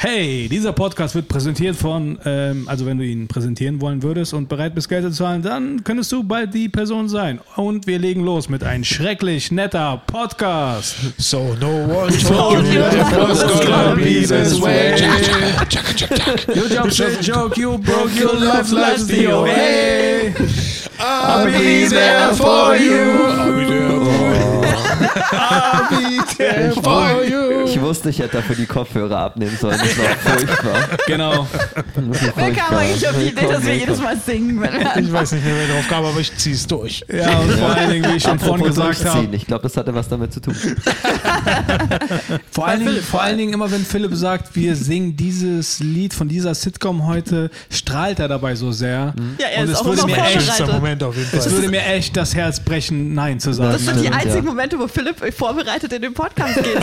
Hey, dieser Podcast wird präsentiert von, ähm, also wenn du ihn präsentieren wollen würdest und bereit bist, Geld zu zahlen, dann könntest du bald die Person sein. Und wir legen los mit einem schrecklich netter Podcast. So no one told you that it was gonna be this way. Your job's a joke, you broke your life, life's the way. I'll be there for you. I'll be there for you. Ich wusste, ich hätte dafür die Kopfhörer abnehmen sollen. Das war furchtbar. Genau. Wer kam eigentlich auf die Idee, dass wir jedes Mal singen, wenn wir Ich weiß nicht mehr, wer drauf kam, aber ich zieh's durch. Ja, und vor allen Dingen, wie ich schon vorhin gesagt habe, Ich glaube, das hatte was damit zu tun. vor allen, Dingen, vor allen Dingen immer, wenn Philipp sagt, wir singen dieses Lied von dieser Sitcom heute, strahlt er dabei so sehr. Ja, er und ist es auch würde immer mir echt Schönster vorbereitet. Moment auf jeden Es Fall. würde mir echt das Herz brechen, Nein zu sagen. Das sind die einzigen ja. Momente, wo Philipp vorbereitet in den Podcast geht.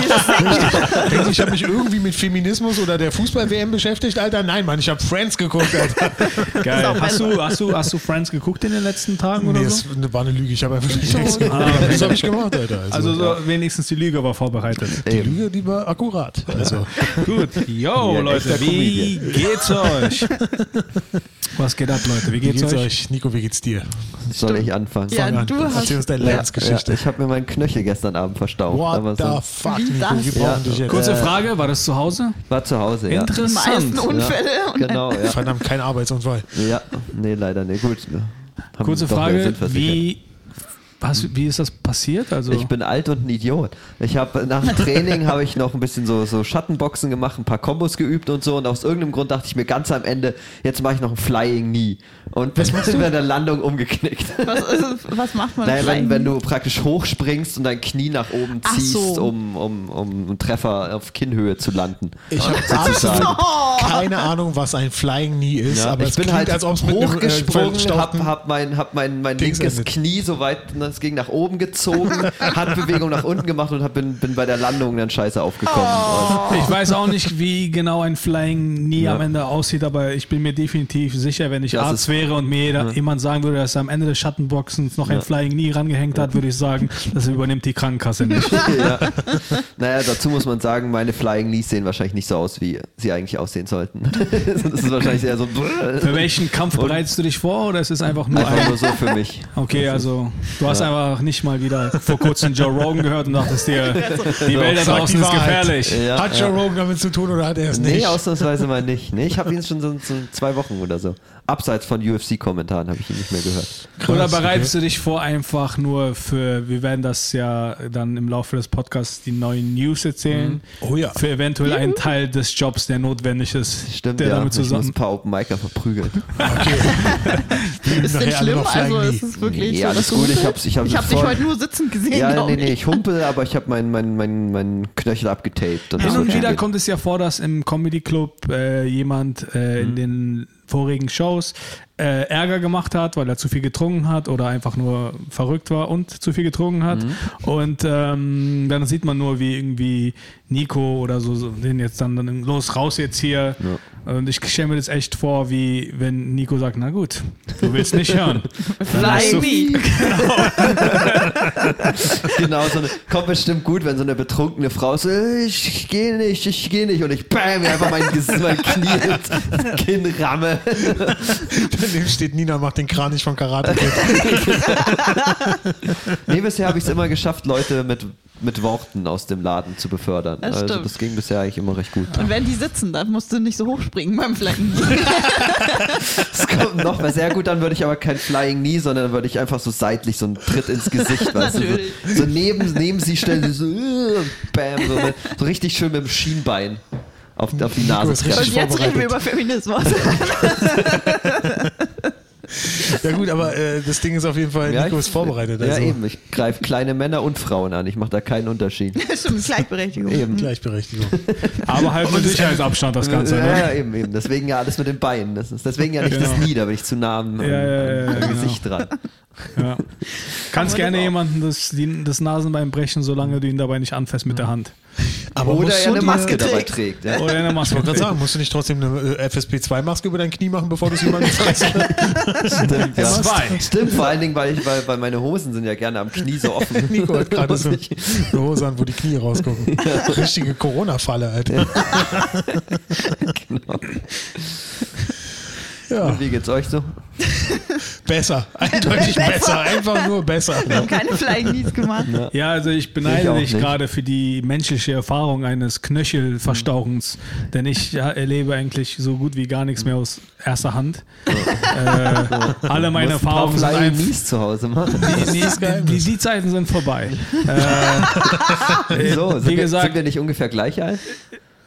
Denkst du, ich habe mich irgendwie mit Feminismus oder der Fußball-WM beschäftigt, Alter? Nein, Mann, ich habe Friends geguckt, Alter. Geil. Hast du, hast, du, hast du Friends geguckt in den letzten Tagen oder Nee, so? das war eine Lüge. Ich habe einfach nichts geguckt. Das habe ich gemacht, Alter. Also so, wenigstens die Lüge war vorbereitet. die Lüge, die war akkurat. Also, Gut. Yo, Ja, Leute, wie geht's euch? Was geht ab, Leute? Wie wie geht's, geht's euch? euch? Nico, wie geht's dir? Soll ich anfangen? Ja, Fang an. du hast- Erzähl uns deine Ja, Lebensgeschichte. ja, ich habe mir meinen Knöchel gestern Abend verstaucht. aber What the so, fuck, Nico? Ja. jetzt. Kurze Äh, Frage, war das zu Hause? war zu Hause, ja. Die meisten Interessant. Unfälle. und dann- Genau, ja. Verdammt, kein Arbeitsunfall. Ja, nee, leider nicht. Gut. Haben Kurze Frage, wie, was, wie ist das passiert? Also, Ich bin alt und ein Idiot. Ich habe nach dem Training habe ich noch ein bisschen so, so Schattenboxen gemacht, ein paar Kombos geübt und so und aus irgendeinem Grund dachte ich mir ganz am Ende, jetzt mache ich noch ein Flying Knee und bin bei der Landung umgeknickt. Was, ist, es- was macht man? Naja, wenn, wenn du praktisch hochspringst und dein Knie nach oben Ach ziehst, so. um, um, um einen Treffer auf Kinnhöhe zu landen. Ich habe absolut keine Ahnung, was ein Flying Knee ist, Ja, aber ich es bin klingt, halt als ob es mit einem äh, hochgesprungen, verstauchten- hab, hab mein, hab mein, mein Dings linkes endet. Knie so weit, das ging nach oben gezogen, Handbewegung nach unten gemacht und hab, bin, bin bei der Landung dann scheiße aufgekommen. Und ich weiß auch nicht, wie genau ein Flying Knee Ja. am Ende aussieht, aber ich bin mir definitiv sicher, wenn ich Das Arzt ist- wäre und mir jeder, jemand sagen würde, dass er am Ende des Schattenboxens noch ein Flying Knee rangehängt hat, würde ich sagen, das übernimmt die Krankenkasse nicht. ja. Naja, dazu muss man sagen, meine Flying Knees sehen wahrscheinlich nicht so aus, wie sie eigentlich aussehen sollten. das ist wahrscheinlich eher so Für welchen Kampf bereitest du dich vor oder ist es einfach nur einfach ein... nur so für mich. Okay, also du hast einfach nicht mal wieder vor kurzem Joe Rogan gehört und dachtest dir, die Welt da draußen ist gefährlich. Ja, Hat Joe Rogan damit zu tun oder hat er es Nee, nicht? ausnahmsweise mal nicht. Nee, ich habe ihn schon so, so zwei Wochen oder so. Abseits von UFC-Kommentaren habe ich ihn nicht mehr gehört. Oder bereitest du dich vor einfach nur für, wir werden das ja dann im Laufe des Podcasts die neuen News erzählen, Oh ja. für eventuell einen Teil des Jobs, der notwendig ist, Stimmt, der ja. damit Ich muss zusammen... ein paar Open Micer verprügeln. Ist denn Nachher alle schlimm? Also ist es wirklich Nee, so, alles gut, ich hab's- ich hab's ich hab dich heute nur sitzend gesehen, Ja, nee, nee, ich. humpel, aber ich habe meinen mein, mein, mein Knöchel abgetaped. Und Hin und wieder schon kommt es ja vor, dass im Comedy Club äh, jemand äh, in den vorigen Shows äh, Ärger gemacht hat, weil er zu viel getrunken hat oder einfach nur verrückt war und zu viel getrunken hat. Und ähm, dann sieht man nur, wie irgendwie Nico oder so, so den jetzt dann, dann los, raus jetzt hier. Und ich stelle mir das echt vor, wie wenn Nico sagt, na gut, du willst nicht hören. Du- Flying Knee. Genau, so eine, kommt bestimmt gut, wenn so eine betrunkene Frau so, ich gehe nicht, ich gehe nicht und ich bam, mir einfach mein, mein Knie ins Kinn ramme. Daneben steht Nina, macht den Kranich von Karate Kid. Nee, bisher habe ich es immer geschafft, Leute mit, mit Worten aus dem Laden zu befördern. Das also stimmt. das ging bisher eigentlich immer recht gut. Und wenn die sitzen, dann musst du nicht so hochspringen beim Flying Knee. Es kommt noch mal sehr gut, dann würde ich aber kein Flying Knee, sondern dann würde ich einfach so seitlich so einen Tritt ins Gesicht, weißt du, Natürlich. so, so neben, neben sie stellen, so, äh, bam, so, mit, so richtig schön mit dem Schienbein auf, auf die Nase. Und jetzt reden wir über Feminismus. Ja gut, aber äh, das Ding ist auf jeden Fall, Nico ist vorbereitet. Ja, Also eben. Ich greife kleine Männer und Frauen an. Ich mache da keinen Unterschied. Stimmt, Gleichberechtigung. Eben. Gleichberechtigung. Aber halt mit Sicherheitsabstand das Ganze. ja, Ne? ja, eben, eben. Deswegen ja alles mit den Beinen. Das ist deswegen ja nicht das Genau. Knie, da bin ich zu nah am, Ja, ja, ja, am ja, genau. Gesicht dran. Ja. Kannst gerne jemanden das, die, das Nasenbein brechen, solange du ihn dabei nicht anfasst mit der Hand. Aber Oder er du eine Maske dabei trägt. trägt. Ja. Oder eine Maske. Ich wollte gerade sagen, musst du nicht trotzdem eine äh, FSP2-Maske über dein Knie machen, bevor du es jemandem fragst? Stimmt, ja. Zwei. Stimmt, vor allen Dingen, weil, ich, weil, weil meine Hosen sind ja gerne am Knie so offen. Nico hat gerade so ich- eine Hose an, wo die Knie rausgucken. Richtige Corona-Falle, Alter. Genau. Ja, Und wie geht's euch so? besser. Eindeutig besser. Einfach nur besser. Wir haben keine Flying Knees gemacht. Ja, also ich beneide dich gerade für die menschliche Erfahrung eines Knöchelverstauchens, denn ich ja, erlebe eigentlich so gut wie gar nichts mehr aus erster Hand. Äh, alle meine Musst ein paar Erfahrungen sind einfach. Knees zu Hause machen. Die, die, die, die Zeiten sind vorbei. Äh, Wieso? wie Sind, wir, gesagt- sind wir nicht ungefähr gleich alt?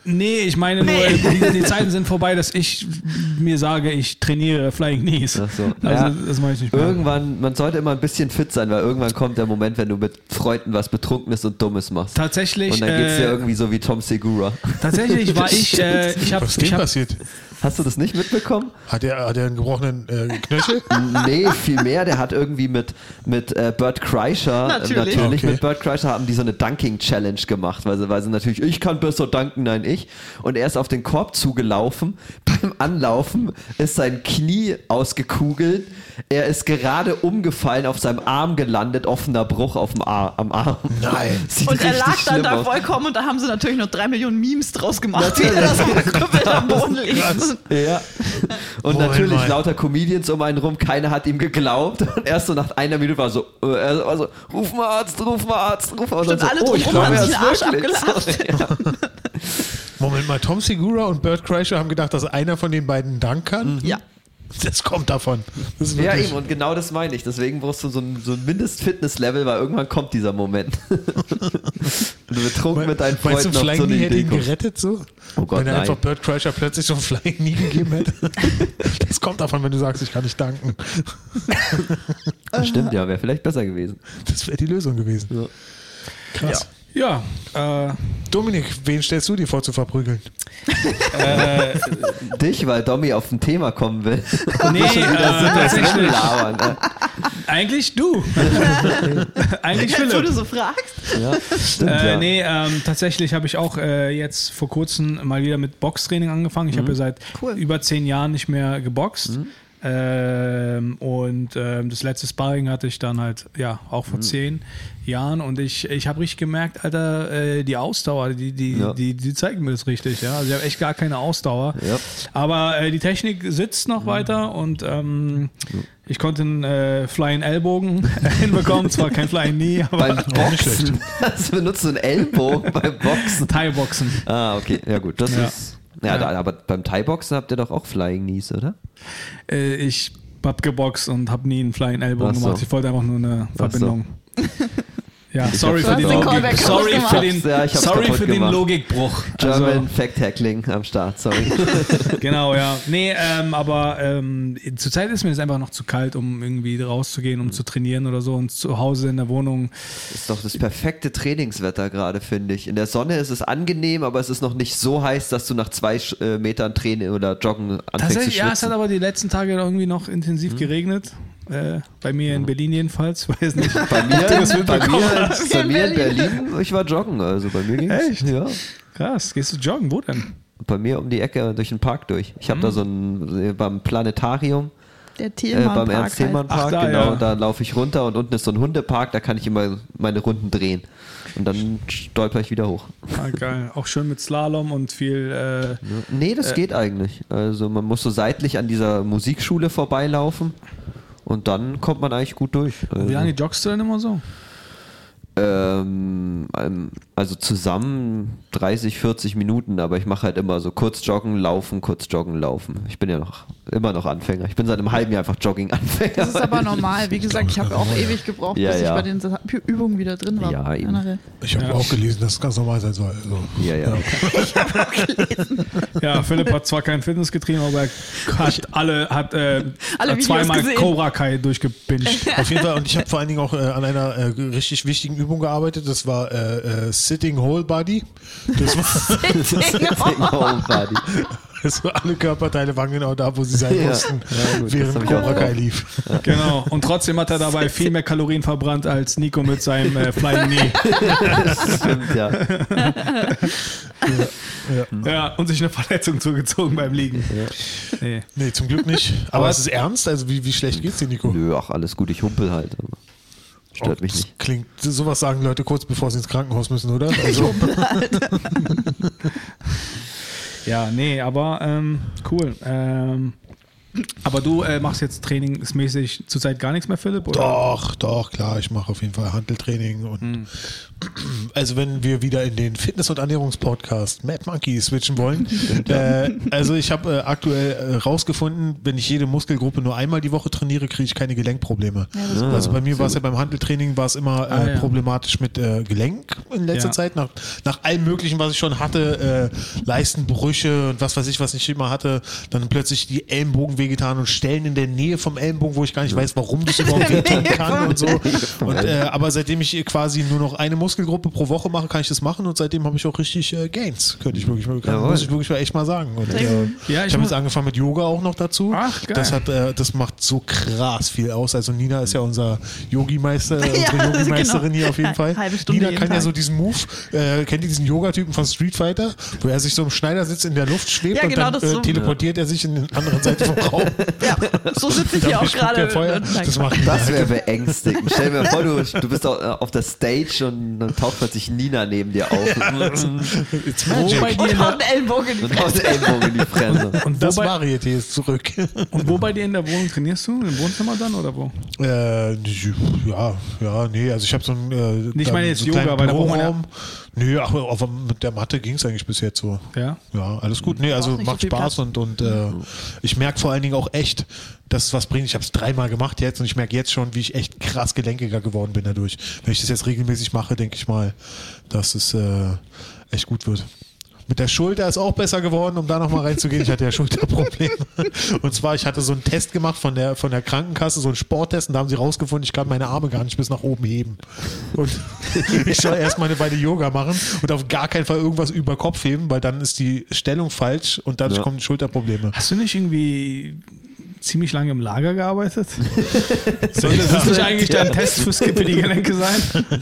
Nee, ich meine nur, die, die Zeiten sind vorbei, dass ich mir sage, ich trainiere Flying Knees. Ach so. Also, Ja. das mache ich nicht mehr. Irgendwann, man sollte immer ein bisschen fit sein, weil irgendwann kommt der Moment, wenn du mit Freunden was Betrunkenes und Dummes machst. Tatsächlich, Und dann geht's dir äh, irgendwie so wie Tom Segura. tatsächlich war ich, äh, ich habe Was ist hab, passiert? Hast du das nicht mitbekommen? Hat er, hat er einen gebrochenen äh, Knöchel? Nee, viel mehr. Der hat irgendwie mit, mit äh, Bert Kreischer, Natürlich. natürlich Okay. mit Bert Kreischer haben die so eine Dunking-Challenge gemacht, weil sie, weil sie natürlich, ich kann besser danken, nein, ich. Und er ist auf den Korb zugelaufen. Beim Anlaufen ist sein Knie ausgekugelt. Er ist gerade umgefallen, auf seinem Arm gelandet, offener Bruch auf dem Ar am Arm. Nein. Sieht Und er lag dann da aus. vollkommen und da haben sie natürlich noch drei Millionen Memes draus gemacht, wie er da so gekrüppelt am Boden liegt. Ja. Und Moment natürlich mal. lauter Comedians um einen rum, keiner hat ihm geglaubt. Und erst so nach einer Minute war so, äh, er war so, ruf mal Arzt, ruf mal Arzt, ruf mal. Und Stimmt, alle drumherum glaub, haben er sich ist den Arsch wirklich. abgelacht. So, ja. Moment mal, Tom Segura und Bert Kreischer haben gedacht, dass einer von den beiden Dank kann? Ja. Das kommt davon. Das ja, eben, und genau das meine ich. Deswegen brauchst du so ein, so ein Mindest-Fitness-Level, weil irgendwann kommt dieser Moment. Wenn du betrunken mit deinen du, Freunden auf Flying so Knee hätte ihn gerettet so? Oh Gott, Wenn er nein. einfach Bert Kreischer plötzlich so ein Flying Knee gegeben hätte? das kommt davon, wenn du sagst, ich kann nicht danken. Das stimmt, ja, wäre vielleicht besser gewesen. Das wäre die Lösung gewesen. Krass. ja, äh, Dominik, wen stellst du dir vor zu verprügeln? Dich, weil Domi auf ein Thema kommen will. nee, äh, tatsächlich, Labern, ne? eigentlich du. eigentlich Philipp. du so fragst. ja, stimmt, Äh, ja. Nee, ähm, tatsächlich habe ich auch äh, jetzt vor kurzem mal wieder mit Boxtraining angefangen. Ich Mhm. habe ja seit Cool. über zehn Jahren nicht mehr geboxt. Ähm, und ähm, das letzte Sparring hatte ich dann halt, ja, auch Mhm. vor zehn Jahren. Und ich, ich habe richtig gemerkt, Alter, äh, die Ausdauer, die, die, Ja. die, die zeigen mir das richtig. Ja? Also ich habe echt gar keine Ausdauer. Ja. Aber äh, die Technik sitzt noch weiter und ähm, ich konnte einen äh, Flying Ellbogen hinbekommen. Zwar kein Flying Knee, aber Beim nicht Boxen. Das benutzt du einen Ellbogen beim Boxen. Thai-Boxen. Ah, okay. Ja, gut. Das Ja. ist. Ja, Ja. Da, aber beim Thai-Boxen habt ihr doch auch Flying Knees, oder? Äh, ich hab geboxt und habe nie einen Flying Ach so. gemacht. Ich wollte einfach nur eine Ach so. Ja, sorry für den. Logik. Sorry für den, Ja, sorry für den. Logikbruch. German Also, Fact-Tackling am Start, sorry. genau, ja. Nee, ähm, aber ähm, zurzeit ist mir das einfach noch zu kalt, um irgendwie rauszugehen, um zu trainieren oder so. Und zu Hause in der Wohnung. ist doch das perfekte Trainingswetter gerade, finde ich. In der Sonne ist es angenehm, aber es ist noch nicht so heiß, dass du nach zwei äh, Metern Training oder Joggen anfängst zu Tatsächlich, ja, es hat aber die letzten Tage irgendwie noch intensiv geregnet. Äh, bei mir in Berlin jedenfalls. Weiß nicht. Bei mir, das bei mir, bei mir in Berlin, ich war joggen, also bei mir ging Echt? Ja. Krass, gehst du joggen? Wo denn? Bei mir um die Ecke durch den Park durch. Ich habe da so ein, beim Planetarium, Der äh, Thielmann beim Park halt. Ernst-Thälmann-Park, Ach, da, genau, ja. da laufe ich runter und unten ist so ein Hundepark, da kann ich immer meine Runden drehen. Und dann stolper ich wieder hoch. Ah, geil. Auch schön mit Slalom und viel. Äh, Nee, das geht eigentlich. Also man muss so seitlich an dieser Musikschule vorbeilaufen und dann kommt man eigentlich gut durch. Also, wie lange joggst du denn immer so? Ähm, ähm, also zusammen 30, 40 Minuten, aber ich mache halt immer so kurz joggen, laufen, kurz joggen, laufen. Ich bin ja noch immer noch Anfänger. Ich bin seit einem halben Jahr einfach Jogging-Anfänger. Das ist aber normal. Wie gesagt, ich habe auch ewig gebraucht, Ja, bis ja. ich bei den Übungen wieder drin war. Ja, eben. Ich habe Ja. auch gelesen, dass es ganz normal sein soll. Also, Ja, ja. Ja, Philipp hat zwar kein Fitness getrieben, aber er hat alle, hat äh, Alle Videos zweimal gesehen. Cobra Kai durchgebinged. Auf jeden Fall, und ich habe vor allen Dingen auch äh, an einer äh, richtig wichtigen Übung gearbeitet. Das war äh, äh, Sitting Whole Body. Das war, Whole Body. Also alle Körperteile waren genau da, wo sie sein Ja. mussten, Ja, gut, während hab ich Cobra auch. Kai lief. Genau. Und trotzdem hat er dabei viel mehr Kalorien verbrannt als Nico mit seinem äh, Flying Knee. Stimmt, ja. Ja, und sich eine Verletzung zugezogen beim Liegen. Nee. Nee, zum Glück nicht. Aber Aber- es ist ernst? Also wie, wie schlecht geht's dir, Nico? Nö, ach, alles gut, ich humpel halt. Stört mich Das nicht. Klingt, sowas sagen Leute kurz bevor sie ins Krankenhaus müssen, oder? Also, Ja, nee, aber ähm, cool. Ähm, aber du äh, machst jetzt trainingsmäßig zurzeit gar nichts mehr, Philipp? Oder? doch, doch, klar, ich mache auf jeden Fall Handeltraining und Hm. Also wenn wir wieder in den Fitness- und Ernährungspodcast Mad Monkey switchen wollen, äh, also ich habe äh, aktuell äh, rausgefunden, wenn ich jede Muskelgruppe nur einmal die Woche trainiere, kriege ich keine Gelenkprobleme. also bei mir war es ja beim Handeltraining war es immer äh, Ah, ja. problematisch mit äh, Gelenk in letzter Ja. Zeit, nach, nach allem möglichen, was ich schon hatte, äh, Leistenbrüche und was weiß ich, was ich immer hatte, dann plötzlich die Ellenbogen wehgetan und Stellen in der Nähe vom Ellenbogen, wo ich gar nicht weiß, warum das überhaupt wehtun kann und so. Und, aber seitdem ich quasi nur noch eine Muskelgruppe pro Woche mache, kann ich das machen und seitdem habe ich auch richtig äh, Gains, könnte ich wirklich, kann, Jawohl. muss ich wirklich mal echt mal sagen. Und, äh, Ja, ich ich habe jetzt angefangen mit Yoga auch noch dazu. Ach, geil. Das hat, äh, das macht so krass viel aus. Also Nina ist ja unser Yogi-Meister, unsere Ja, Yogi-Meisterin genau. hier auf jeden Fall. Halbe Stunde Nina kann ja Tag. so diesen Move, äh, kennt ihr diesen Yoga-Typen von Street Fighter, wo er sich so im Schneidersitz in der Luft schwebt Ja, und genau, dann das äh, so- teleportiert er sich in den anderen Seite vom Raum. Ja, so sitze ich hier auch gerade. er und- und- Das Das wäre beängstigend. Stell dir vor, du, du bist au- auf der Stage und dann taucht plötzlich Nina neben dir auf It's Wo bei magic. Und haut einen Ellenbogen in die Fresse. Ellbogen in die Fresse. und Das Varieté ist zurück. und wo bei dir in der Wohnung trainierst du? Im Wohnzimmer dann oder wo? Äh, ja, ja, nee, also ich habe so ein. Äh, Nicht da- meine jetzt so Yoga, weil da braucht man ja-. Nee, ach, aber mit der Matte ging es eigentlich bis jetzt so. Ja. Ja, alles gut. Nee, also so macht viel Spaß Platz. und, und äh, ich merke vor allen Dingen auch echt, dass es was bringt. Ich habe es dreimal gemacht jetzt und ich merke jetzt schon, wie ich echt krass gelenkiger geworden bin dadurch. Wenn ich das jetzt regelmäßig mache, denke ich mal, dass es äh, echt gut wird. Mit der Schulter ist auch besser geworden, um da nochmal reinzugehen. Ich hatte ja Schulterprobleme. Und zwar, ich hatte so einen Test gemacht von der, von der Krankenkasse, so einen Sporttest, und da haben sie rausgefunden, ich kann meine Arme gar nicht bis nach oben heben. Und ich soll erstmal eine Weile Yoga machen und auf gar keinen Fall irgendwas über Kopf heben, weil dann ist die Stellung falsch und dadurch Ja. kommen Schulterprobleme. Hast du nicht irgendwie ziemlich lange im Lager gearbeitet? Sollte das nicht eigentlich dein Test für, für die Gelenke sein?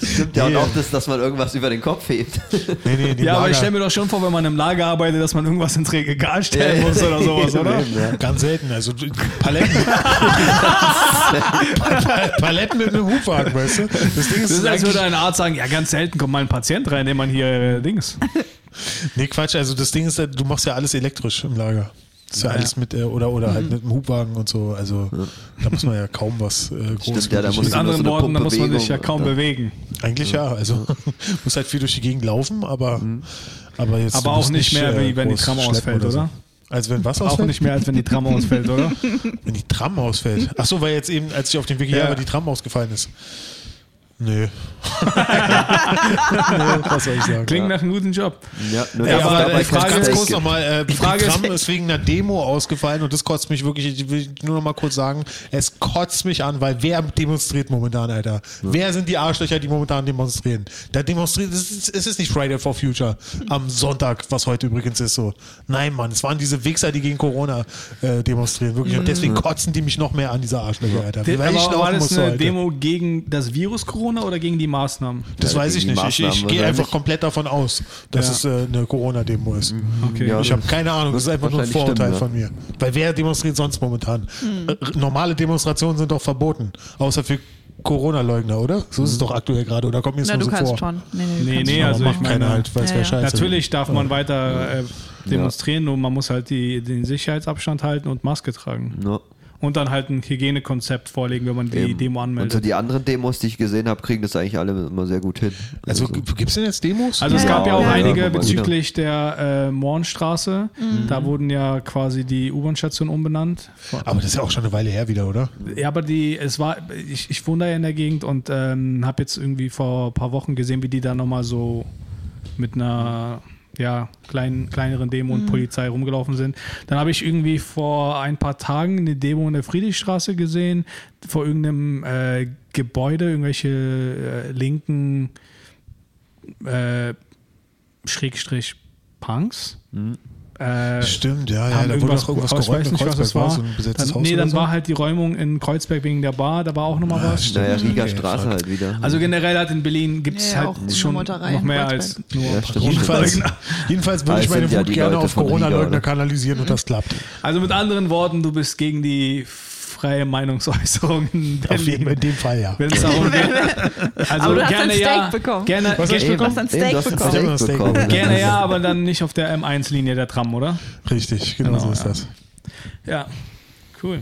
Stimmt ja, und Nee. auch das, dass man irgendwas über den Kopf hebt. Nee, nee, Ja, aber ich Lager- stelle mir doch schon vor, wenn man im Lager arbeitet, dass man irgendwas ins Regal stellen muss oder sowas, oder? Ganz selten, also Paletten. Paletten mit einem Hubwagen, weißt du? Das Ding ist, Das ist, als würde ein Arzt sagen, ja, ganz selten kommt mal ein Patient rein, den man hier äh, Dings. Nee, Quatsch, also das Ding ist, du machst ja alles elektrisch im Lager. Das ist ja, Ja. alles mit, äh, oder, oder halt mit dem Hubwagen und so. Also da muss man ja kaum was äh, groß Stimmt, ja, da Mit anderen so Worten, da muss man sich ja kaum und dann- bewegen. Eigentlich ja, also muss halt viel durch die Gegend laufen, aber, aber jetzt. Aber auch nicht mehr, wie wenn die Tram ausfällt, so. oder? Als wenn was Auch ausfällt? nicht mehr, als wenn die Tram ausfällt, oder? Wenn die Tram ausfällt. Ach so, weil jetzt eben, als ich auf dem Weg hierher Ja. war, die Tram ausgefallen ist. Nö. nee, was soll ich sagen? Klingt nach einem guten Job. Ja, nur Ja, aber dabei kein ganz kurz nochmal, äh, die Frage ist- ist wegen einer Demo ausgefallen und das kotzt mich wirklich, ich will nur noch mal kurz sagen, es kotzt mich an, weil wer demonstriert momentan, Alter? Wer sind die Arschlöcher, die momentan demonstrieren? Da demonstriert, es ist, es ist nicht Friday for Future am Sonntag, was heute übrigens ist so. Nein, Mann, es waren diese Wichser, die gegen Corona äh, demonstrieren, wirklich. Und deswegen kotzen die mich noch mehr an, diese Arschlöcher, Alter. Aber Weil ich war das muss so, eine Alter. Demo gegen das Virus Corona oder gegen die Maßnahmen? Das Ja, weiß ich nicht. Ich, ich gehe einfach komplett davon aus, dass Ja. es äh, eine Corona-Demo ist. Okay. Ja. Ich habe keine Ahnung, das ist einfach nur ein Vorurteil stimmt, von mir. Weil wer demonstriert sonst momentan? Äh, normale Demonstrationen sind doch verboten, außer für Corona-Leugner, oder? So ist es doch aktuell gerade, oder kommt mir das Na, nur du so kannst vor? schon. Nee, nee, Nee, nee, also ich meine, halt, weil es Ja, ja. scheiße. Natürlich darf man weiter äh, demonstrieren, nur man muss halt die, den Sicherheitsabstand halten und Maske tragen. Ja. Und dann halt ein Hygienekonzept vorlegen, wenn man die Eben. Demo Und so anmeldet. die anderen Demos, die ich gesehen habe, kriegen das eigentlich alle immer sehr gut hin. Also gibt es denn jetzt Demos? Also es Ja, gab ja, ja, auch ja, einige bezüglich der äh, Mohrenstraße. Da wurden ja quasi die U-Bahn-Stationen umbenannt. aber das ist ja auch schon eine Weile her wieder, oder? Ja, aber die, es war, ich, ich wohne da ja in der Gegend und ähm, habe jetzt irgendwie vor ein paar Wochen gesehen, wie die da nochmal so mit einer ja, kleinen, kleineren Demo und Polizei rumgelaufen sind. Dann habe ich irgendwie vor ein paar Tagen eine Demo in der Friedrichstraße gesehen, vor irgendeinem äh, Gebäude, irgendwelche äh, linken äh, Schrägstrich Punks. Äh, Stimmt, ja, ja, da wurde auch irgendwas ich weiß geräumt in nicht, was Kreuzberg, es war. so ein besetztes dann, Haus nee, dann so? war halt die Räumung in Kreuzberg wegen der Bar, da war auch nochmal was. stimmt. Naja, Riga Okay, Straße fuck. halt wieder. Also generell halt in Berlin gibt es Ja, halt schon noch mehr als nur Ja. Jedenfalls, jedenfalls würde ich meine ja Wut die gerne Leute auf Corona-Leugner kanalisieren und das klappt. Also mit anderen Worten, du bist gegen die freie Meinungsäußerung in Auf jeden, Berlin. in dem Fall ja. Wenn es darum geht. Also Aber du hast gerne ein Steak ja, bekommen. Gerne, Was hast du hast ein Eben, Steak du hast ein bekommen. Steak bekommen. bekommen. gerne ja, aber dann nicht auf der M1-Linie der Tram, oder? Richtig, genau, Genau, so ist ja. das. Ja, cool.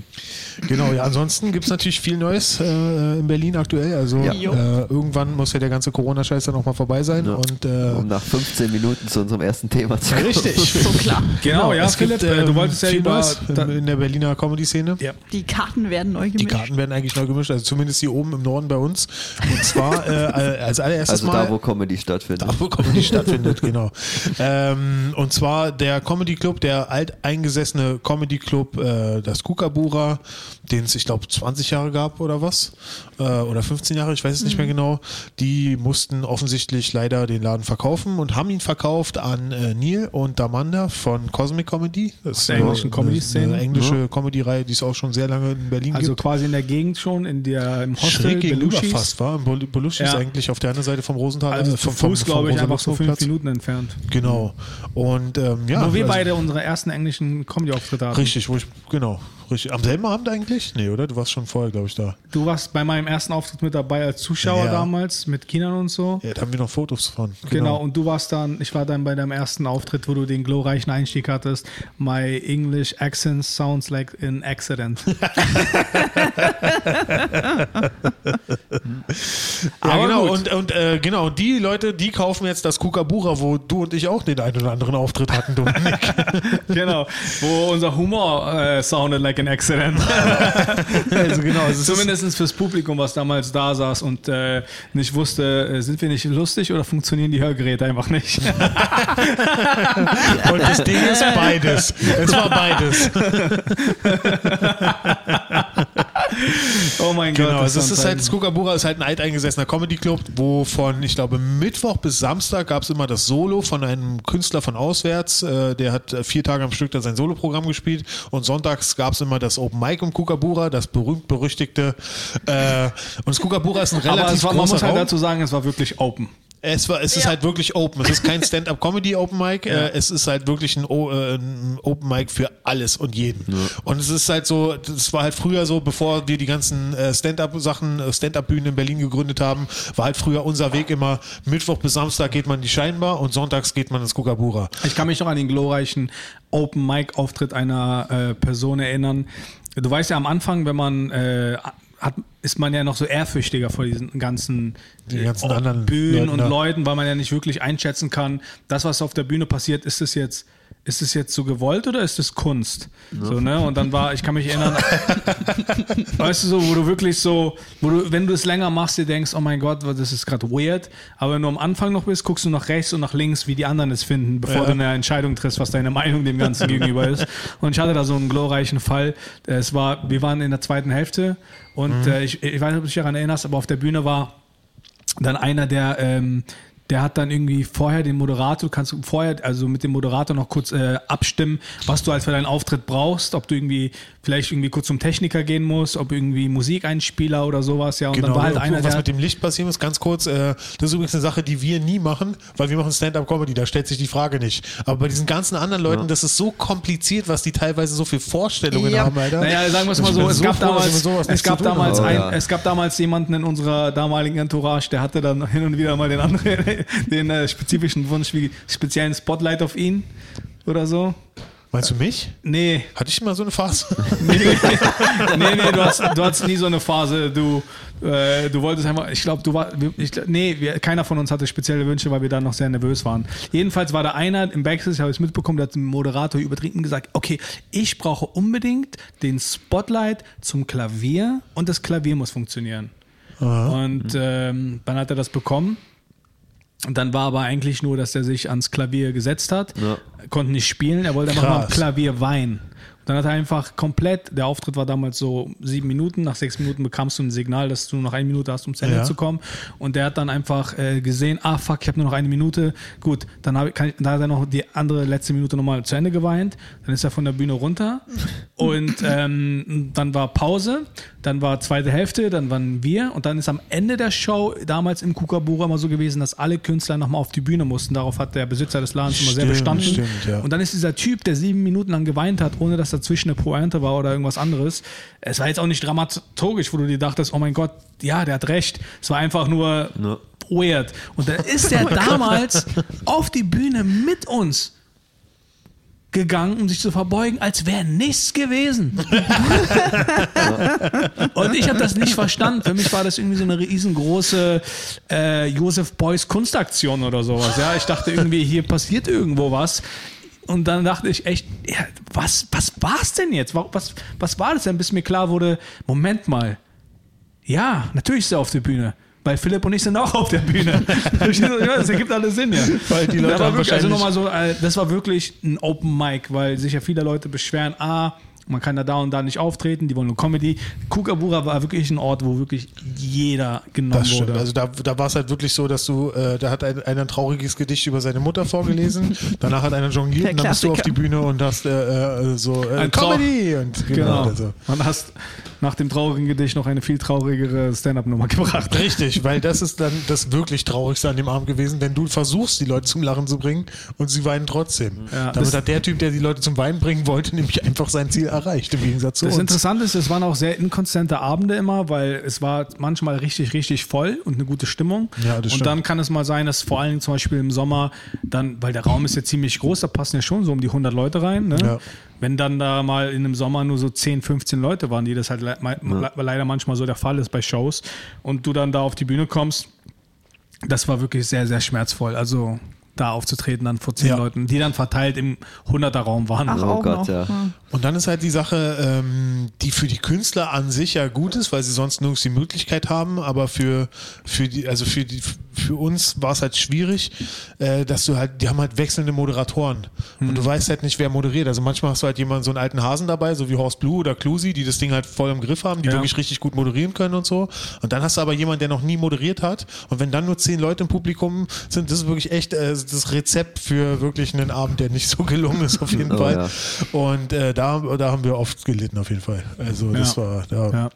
Genau, ja, ansonsten gibt es natürlich viel Neues äh, in Berlin aktuell. Also Ja. äh, irgendwann muss ja der ganze Corona-Scheiß dann auch mal vorbei sein. Ja. Und äh, Um nach 15 Minuten zu unserem ersten Thema zu kommen. richtig. So klar. Genau, ja, es Philipp, gibt, äh, du ähm, wolltest ja viel über... Neues in, der Berliner Comedy-Szene. ja. Die Karten werden neu gemischt. Die Karten werden eigentlich neu gemischt, also zumindest hier oben im Norden bei uns. Und zwar äh, als allererstes Also Mal. da, wo Comedy stattfindet. Da, wo Comedy stattfindet, genau. Ähm, und zwar der Comedy Club, der alteingesessene Comedy Club, äh, das Kukabura, den es, ich glaube, 20 Jahre gab oder was. Äh, oder 15 Jahre, ich weiß es nicht mehr genau. Die mussten offensichtlich leider den Laden verkaufen und haben ihn verkauft an äh, Neil und Damanda von Cosmic Comedy. Das ist der eine- englischen Comedy-Szene. Eine englische Comedy-Reihe, die es auch schon sehr lange in Berlin Also gibt. quasi in der Gegend schon, in der, im Hostel, Schräg gegenüber Belushis. fast war. Bel- Belushis Ja. eigentlich auf der anderen Seite vom Rosenthal. Also äh, vom- vom- Fuß, glaube ich, einfach so fünf. Minuten entfernt. Genau. Und ähm, ja. Wo wir also- beide unsere ersten englischen Comedy-Auftritte hatten. Richtig, wo ich, genau. Richtig. Am selben Abend eigentlich? Nee, oder? Du warst schon vorher, glaube ich, da. Du warst bei meinem ersten Auftritt mit dabei als Zuschauer Ja. damals mit Kindern und so. Ja, da haben wir noch Fotos von. Genau. und du warst dann, ich war dann bei deinem ersten Auftritt, wo du den glorreichen Einstieg hattest. My English accent sounds like an accident. Ja, genau. gut. Und, und äh, genau, und die Leute, die kaufen jetzt das Kukabura, wo du und ich auch den einen oder anderen Auftritt hatten, Dominik. genau. Wo unser Humor äh, sounded like an accident. also genau. Es ist, Zumindest fürs Publikum, was damals da saß und äh, nicht wusste, äh, sind wir nicht lustig oder funktionieren die Hörgeräte einfach nicht? und das Ding ist beides. Es war beides. oh mein Gott. Genau, das also es ist halt. Kukabura ist halt ein alteingesessener Comedy-Club, wo von, ich glaube, Mittwoch bis Samstag gab es immer das Solo von einem Künstler von auswärts. Äh, der hat äh, vier Tage am Stück da sein Soloprogramm gespielt und sonntags gab es immer das Open Mic im Kukabura, das berühmt-berüchtigte. Äh, und das Kukabura ist ein Aber relativ es war, man muss halt dazu sagen, es war wirklich open. Es, war, es ist halt wirklich open. Es ist kein Stand-up-Comedy Open Mic. Äh, es ist halt wirklich ein, O- äh, ein Open Mic für alles und jeden. Und es ist halt so, das war halt früher so, bevor wir die ganzen äh, Stand-up-Sachen, Stand-up-Bühnen in Berlin gegründet haben, war halt früher unser Weg immer, Mittwoch bis Samstag geht man in die Scheinbar und sonntags geht man ins Kukabura. Ich kann mich noch an den glorreichen Open Mic Auftritt einer äh, Person erinnern. Du weißt ja am Anfang, wenn man äh, hat, ist man ja noch so ehrfürchtiger vor diesen ganzen, Die ganzen äh, anderen Bühnen Leuten und da. Leuten, weil man ja nicht wirklich einschätzen kann, das, was auf der Bühne passiert, ist es jetzt, ist es jetzt so gewollt oder ist es Kunst? So, ne? Und dann war, ich kann mich erinnern, weißt du so, wo du wirklich so, wo du, wenn du es länger machst, dir denkst, oh mein Gott, das ist gerade weird, aber wenn du am Anfang noch bist, guckst du nach rechts und nach links, wie die anderen es finden, bevor Ja. du eine Entscheidung triffst, was deine Meinung dem Ganzen gegenüber ist. Und ich hatte da so einen glorreichen Fall. Es war, wir waren in der zweiten Hälfte und äh, ich, ich weiß nicht, ob du dich daran erinnerst, aber auf der Bühne war dann einer, der, ähm, der hat dann irgendwie vorher den Moderator, kannst du vorher, also mit dem Moderator noch kurz äh, abstimmen, was du halt für deinen Auftritt brauchst, ob du irgendwie vielleicht irgendwie kurz zum Techniker gehen musst, ob irgendwie Musikeinspieler oder sowas, ja. Und Genau, dann war halt und einer, was der. mit dem Licht passieren muss, ganz kurz, äh, das ist übrigens eine Sache, die wir nie machen, weil wir machen Stand-Up-Comedy, da stellt sich die Frage nicht. Aber bei diesen ganzen anderen Leuten, das ist so kompliziert, was die teilweise so für Vorstellungen Ja. haben, Alter. Naja, sagen wir es mal so, es so gab froh, damals, es gab damals habe. ein, ja. es gab damals jemanden in unserer damaligen Entourage, der hatte dann hin und wieder mal den anderen, den äh, spezifischen Wunsch wie speziellen Spotlight auf ihn oder so. Meinst du mich? Nee, Hatte ich mal so eine Phase? nee, nee, nee, du hast, du hast nie so eine Phase, du, äh, du wolltest einfach, ich glaube, du war, ich, nee, wir, keiner von uns hatte spezielle Wünsche, weil wir da noch sehr nervös waren. Jedenfalls war da einer im Backstage, habe ich es mitbekommen, der hat dem Moderator übertrieben gesagt, okay, ich brauche unbedingt den Spotlight zum Klavier und das Klavier muss funktionieren. Und ähm, dann hat er das bekommen. Und dann war aber eigentlich nur, dass er sich ans Klavier gesetzt hat, Ja. konnte nicht spielen, er wollte einfach nur am. Klavier weinen. Dann hat er einfach komplett, der Auftritt war damals so sieben Minuten, nach sechs Minuten bekamst du ein Signal, dass du noch eine Minute hast, um zu Ende Ja. zu kommen. Und der hat dann einfach äh, gesehen, ah fuck, ich habe nur noch eine Minute. Gut, dann, hab, ich- kann dann hat er noch die andere letzte Minute nochmal zu Ende geweint. Dann ist er von der Bühne runter und ähm, dann war Pause, dann war zweite Hälfte, dann waren wir und dann ist am Ende der Show damals im Kukabura immer so gewesen, dass alle Künstler nochmal auf die Bühne mussten. Darauf hat der Besitzer des Ladens immer sehr bestanden. stimmt, ja. Und dann ist dieser Typ, der sieben Minuten lang geweint hat, ohne dass dazwischen eine Pointe war oder irgendwas anderes. Es war jetzt auch nicht dramaturgisch, wo du dir dachtest, oh mein Gott, ja, der hat recht. Es war einfach nur Ja. weird. Und dann ist er damals auf die Bühne mit uns gegangen, um sich zu verbeugen, als wäre nichts gewesen. Und ich habe das nicht verstanden. Für mich war das irgendwie so eine riesengroße äh, Josef Beuys Kunstaktion oder sowas. Ja, ich dachte irgendwie, hier passiert irgendwo was. Und dann dachte ich echt, ja, was, was war es denn jetzt? Wa- Was, was war das denn, bis mir klar wurde, Moment mal, ja, natürlich ist er auf der Bühne. Weil Philipp und ich sind auch auf der Bühne. Das ergibt alles Sinn, ja. Weil die Leute Da war wirklich, also nochmal so, äh, das war wirklich ein Open Mic, weil sich ja viele Leute beschweren, ah, man kann da da und da nicht auftreten, die wollen nur Comedy. Kukabura war wirklich ein Ort, wo wirklich jeder genommen Das stimmt. wurde. Also da, da war es halt wirklich so, dass du, äh, da hat ein, einer ein trauriges Gedicht über seine Mutter vorgelesen, danach hat einer jongliert und dann bist du auf die Bühne und hast äh, äh, so äh, Comedy und genau. genau. Also. Und hast nach dem traurigen Gedicht noch eine viel traurigere Stand-Up-Nummer gebracht. Richtig, weil das ist dann das wirklich Traurigste an dem Abend gewesen, wenn du versuchst, die Leute zum Lachen zu bringen und sie weinen trotzdem. Ja, Damit das- hat der Typ, der die Leute zum Weinen bringen wollte, nämlich einfach sein Ziel erreicht, im Gegensatz zu Das uns. Interessante ist, es waren auch sehr inkonsistente Abende immer, weil es war manchmal richtig, richtig voll und eine gute Stimmung. Ja, das und stimmt. dann kann es mal sein, dass vor allen Dingen zum Beispiel im Sommer dann, weil der Raum ist ja ziemlich groß, da passen ja schon so um die 100 Leute rein. Ne? Ja. Wenn dann da mal in einem Sommer nur so 10, 15 Leute waren, die das halt le le leider manchmal so der Fall ist bei Shows und du dann da auf die Bühne kommst, das war wirklich sehr, sehr schmerzvoll. Also da aufzutreten dann vor 10 Ja. Leuten, die dann verteilt im 100er Raum waren. Ach, Oh Gott, ja. Und dann ist halt die Sache, ähm, die für die Künstler an sich ja gut ist, weil sie sonst nirgends die Möglichkeit haben, aber für, für die, also für die, für uns war es halt schwierig, äh, dass du halt, die haben halt wechselnde Moderatoren und du weißt halt nicht, wer moderiert. Also manchmal hast du halt jemanden, so einen alten Hasen dabei, so wie Horst Blue oder Klusi, die das Ding halt voll im Griff haben, die Ja. wirklich richtig gut moderieren können und so. Und dann hast du aber jemanden, der noch nie moderiert hat. Und wenn dann nur zehn Leute im Publikum sind, das ist wirklich echt äh, das Rezept für wirklich einen Abend, der nicht so gelungen ist, auf jeden Oh, Fall. ja. Und äh, da, da haben wir oft gelitten, auf jeden Fall. Also das Ja. war, ja. Ja.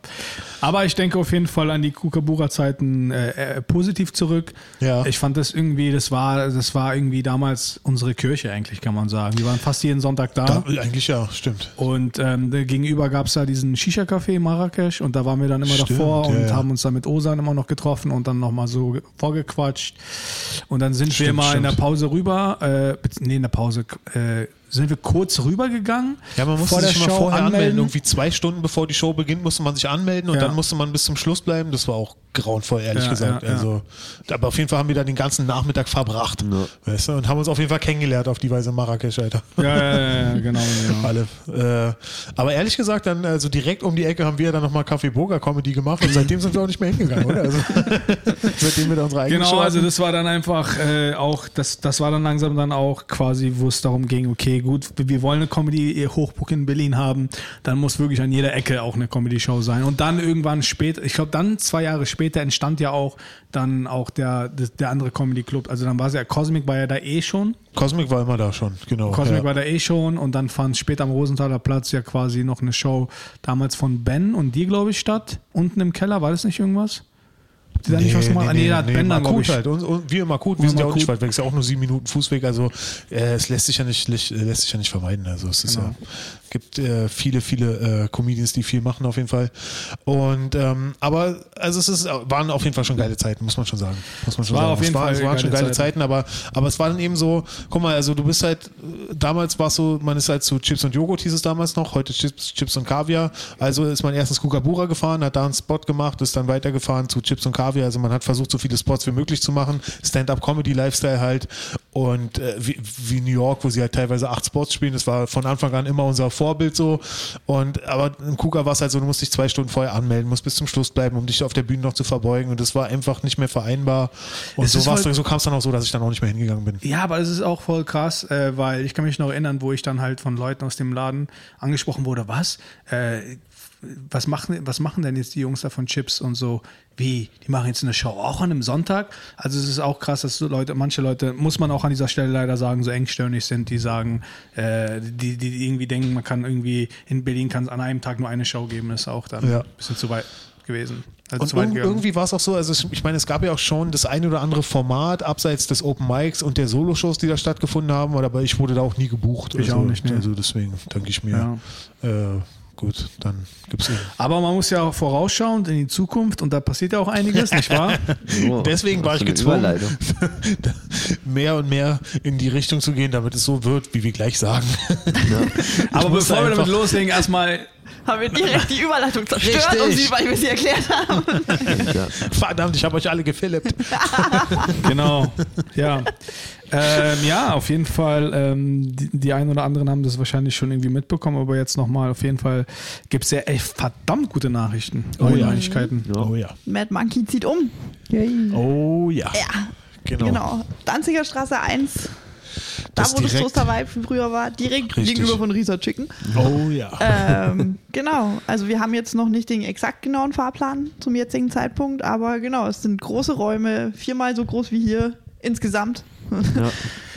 Aber ich denke auf jeden Fall an die Kukabura-Zeiten äh, äh, positiv zurück. Ja. Ich fand das irgendwie, das war, das war irgendwie damals unsere Kirche eigentlich, kann man sagen. Wir waren fast jeden Sonntag da. Da, eigentlich ja, stimmt. Und ähm, gegenüber gab es da diesen Shisha-Café in Marrakesch und da waren wir dann immer Stimmt, davor und ja. haben uns dann mit Osan immer noch getroffen und dann nochmal so vorgequatscht. Und dann sind wir Stimmt, mal in der stimmt. Pause rüber, äh, nee, in der Pause, äh, sind wir kurz rübergegangen. Ja, man musste sich immer Show vorher anmelden. anmelden. Irgendwie zwei Stunden bevor die Show beginnt, musste man sich anmelden und Ja. dann musste man bis zum Schluss bleiben. Das war auch grauenvoll, ehrlich Ja, gesagt. ja, ja. Also, aber auf jeden Fall haben wir da den ganzen Nachmittag verbracht. Weißt du? Und haben uns auf jeden Fall kennengelernt auf die Weise in Marrakesch, Alter. Ja, ja, ja, ja, genau. genau. Alle. Äh, aber ehrlich gesagt, dann also direkt um die Ecke haben wir dann nochmal Kaffee Burger Comedy gemacht und seitdem sind wir auch nicht mehr hingegangen, oder? Also, seitdem wir da unsere eigene Genau, Show also das war dann einfach äh, auch, das, das war dann langsam dann auch quasi, wo es darum ging, okay, gut, wir wollen eine Comedy-Hochburg in Berlin haben, dann muss wirklich an jeder Ecke auch eine Comedy-Show sein. Und dann irgendwann später, ich glaube dann zwei Jahre später entstand ja auch dann auch der, der, der andere Comedy-Club. Also dann war es ja, Cosmic war ja da eh schon. Cosmic war immer da schon, genau. Cosmic ja. war da eh schon und dann fand später am Rosenthaler Platz ja quasi noch eine Show damals von Ben und dir, glaube ich, statt. Unten im Keller, war das nicht irgendwas? Habt ihr da nicht was? Ah, nee, da hat Ben dann, glaube Makut ich. halt. Und, und wir im Makut, wir Und sind ja auch nicht weit weg, ist ja auch nur sieben Minuten Fußweg, also äh, es lässt sich ja nicht, lässt, lässt sich ja nicht vermeiden. Also es ist Genau. ja, gibt äh, viele, viele äh, Comedians, die viel machen auf jeden Fall. Und ähm, aber also es ist, waren auf jeden Fall schon geile Zeiten, muss man schon sagen. Muss man schon War sagen. auf jeden es, war, Fall es waren schon geile geile Zeiten. Zeiten, aber, aber es war dann eben so, guck mal, also du bist halt, damals war es so, man ist halt zu Chips und Joghurt hieß es damals noch, heute Chips, Chips und Kaviar. Also ist man erst ins Kukabura gefahren, hat da einen Spot gemacht, ist dann weitergefahren zu Chips und Kaviar. Also man hat versucht, so viele Spots wie möglich zu machen. Stand-up-Comedy-Lifestyle halt. Und äh, wie, wie New York, wo sie halt teilweise acht Spots spielen, das war von Anfang an immer unser Vorbild so. Und aber im KUKA war es halt so, du musst dich zwei Stunden vorher anmelden, musst bis zum Schluss bleiben, um dich auf der Bühne noch zu verbeugen. Und das war einfach nicht mehr vereinbar. Und Es so, war's, voll- so kam es dann auch so, dass ich dann auch nicht mehr hingegangen bin. Ja, aber es ist auch voll krass, äh, weil ich kann mich noch erinnern, wo ich dann halt von Leuten aus dem Laden angesprochen wurde, was? Äh, was machen, was machen denn jetzt die Jungs da von Chips und so? Wie? Die machen jetzt eine Show auch an einem Sonntag? Also es ist auch krass, dass so Leute, manche Leute, muss man auch an dieser Stelle leider sagen, so engstirnig sind, die sagen, äh, die, die irgendwie denken, man kann irgendwie, in Berlin kann es an einem Tag nur eine Show geben, ist auch dann Ja. ein bisschen zu weit gewesen. Also Und irgendwie war es auch so, also ich- meine, es gab ja auch schon das ein oder andere Format abseits des Open Mics und der Solo-Shows, die da stattgefunden haben, aber ich wurde da auch nie gebucht. Ich also, auch nicht, nee. Also deswegen denke ich mir, äh, gut, dann gibt es Aber man muss ja auch vorausschauend in die Zukunft und da passiert ja auch einiges, nicht wahr? Oh, Deswegen war ich gezwungen, mehr und mehr in die Richtung zu gehen, damit es so wird, wie wir gleich sagen. Aber musste bevor wir damit loslegen, erstmal Haben wir direkt die Überleitung zerstört, Richtig. und sie, weil wir sie erklärt haben. Verdammt, ich habe euch alle gefilmt. Genau, ja. Ähm, ja, auf jeden Fall, ähm, die, die einen oder anderen haben das wahrscheinlich schon irgendwie mitbekommen, aber jetzt nochmal, auf jeden Fall gibt es ja echt verdammt gute Nachrichten, Oh ja. Neuigkeiten. Oh ja. Mad Monkey zieht um. Oh ja. Ja, Genau. genau. Danziger Straße 1. Da, wo das direkt- Toaster Vibe früher war, direkt Richtig. gegenüber von Risa Chicken. Oh ja. ähm, genau, also wir haben jetzt noch nicht den exakt genauen Fahrplan zum jetzigen Zeitpunkt, aber genau, es sind große Räume, viermal so groß wie hier insgesamt.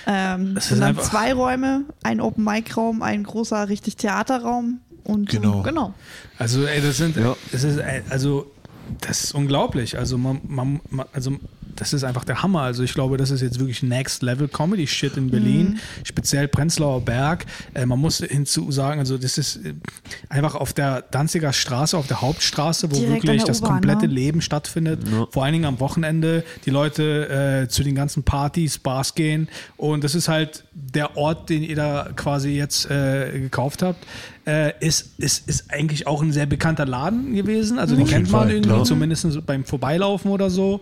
ähm, Es es sind dann einfach- zwei Räume, ein Open-Mic-Raum, ein großer, richtig Theaterraum und Genau. genau. Also, ey, das sind, Ja. das ist, also, das ist unglaublich. Also, man, man, man, also, das ist einfach der Hammer. Also, ich glaube, das ist jetzt wirklich Next Level Comedy Shit in Berlin, speziell Prenzlauer Berg. Äh, man muss hinzu sagen, also, das ist äh, einfach auf der Danziger Straße, auf der Hauptstraße, wo Direkt wirklich das komplette ne? Leben stattfindet. Vor allen Dingen am Wochenende, die Leute äh, zu den ganzen Partys, Bars gehen. Und das ist halt der Ort, den ihr da quasi jetzt äh, gekauft habt. Äh, ist, ist, ist eigentlich auch ein sehr bekannter Laden gewesen. Also den Auf kennt man irgendwie, zumindest beim Vorbeilaufen oder so.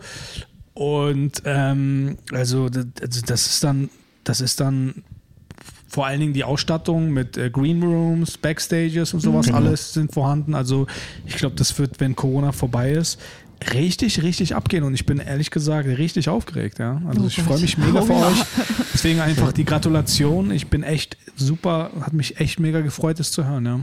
Und ähm, also das, also das ist dann, das ist dann vor allen Dingen die Ausstattung mit äh, Green Rooms, Backstages und sowas, Genau. alles sind vorhanden. Also ich glaube, das wird, wenn Corona vorbei ist, richtig, richtig abgehen. Und ich bin ehrlich gesagt richtig aufgeregt. Ja? Also Oh ich freue mich mega Oh für ja. euch. Deswegen einfach die Gratulation. Ich bin echt super, hat mich echt mega gefreut, das zu hören. Ja.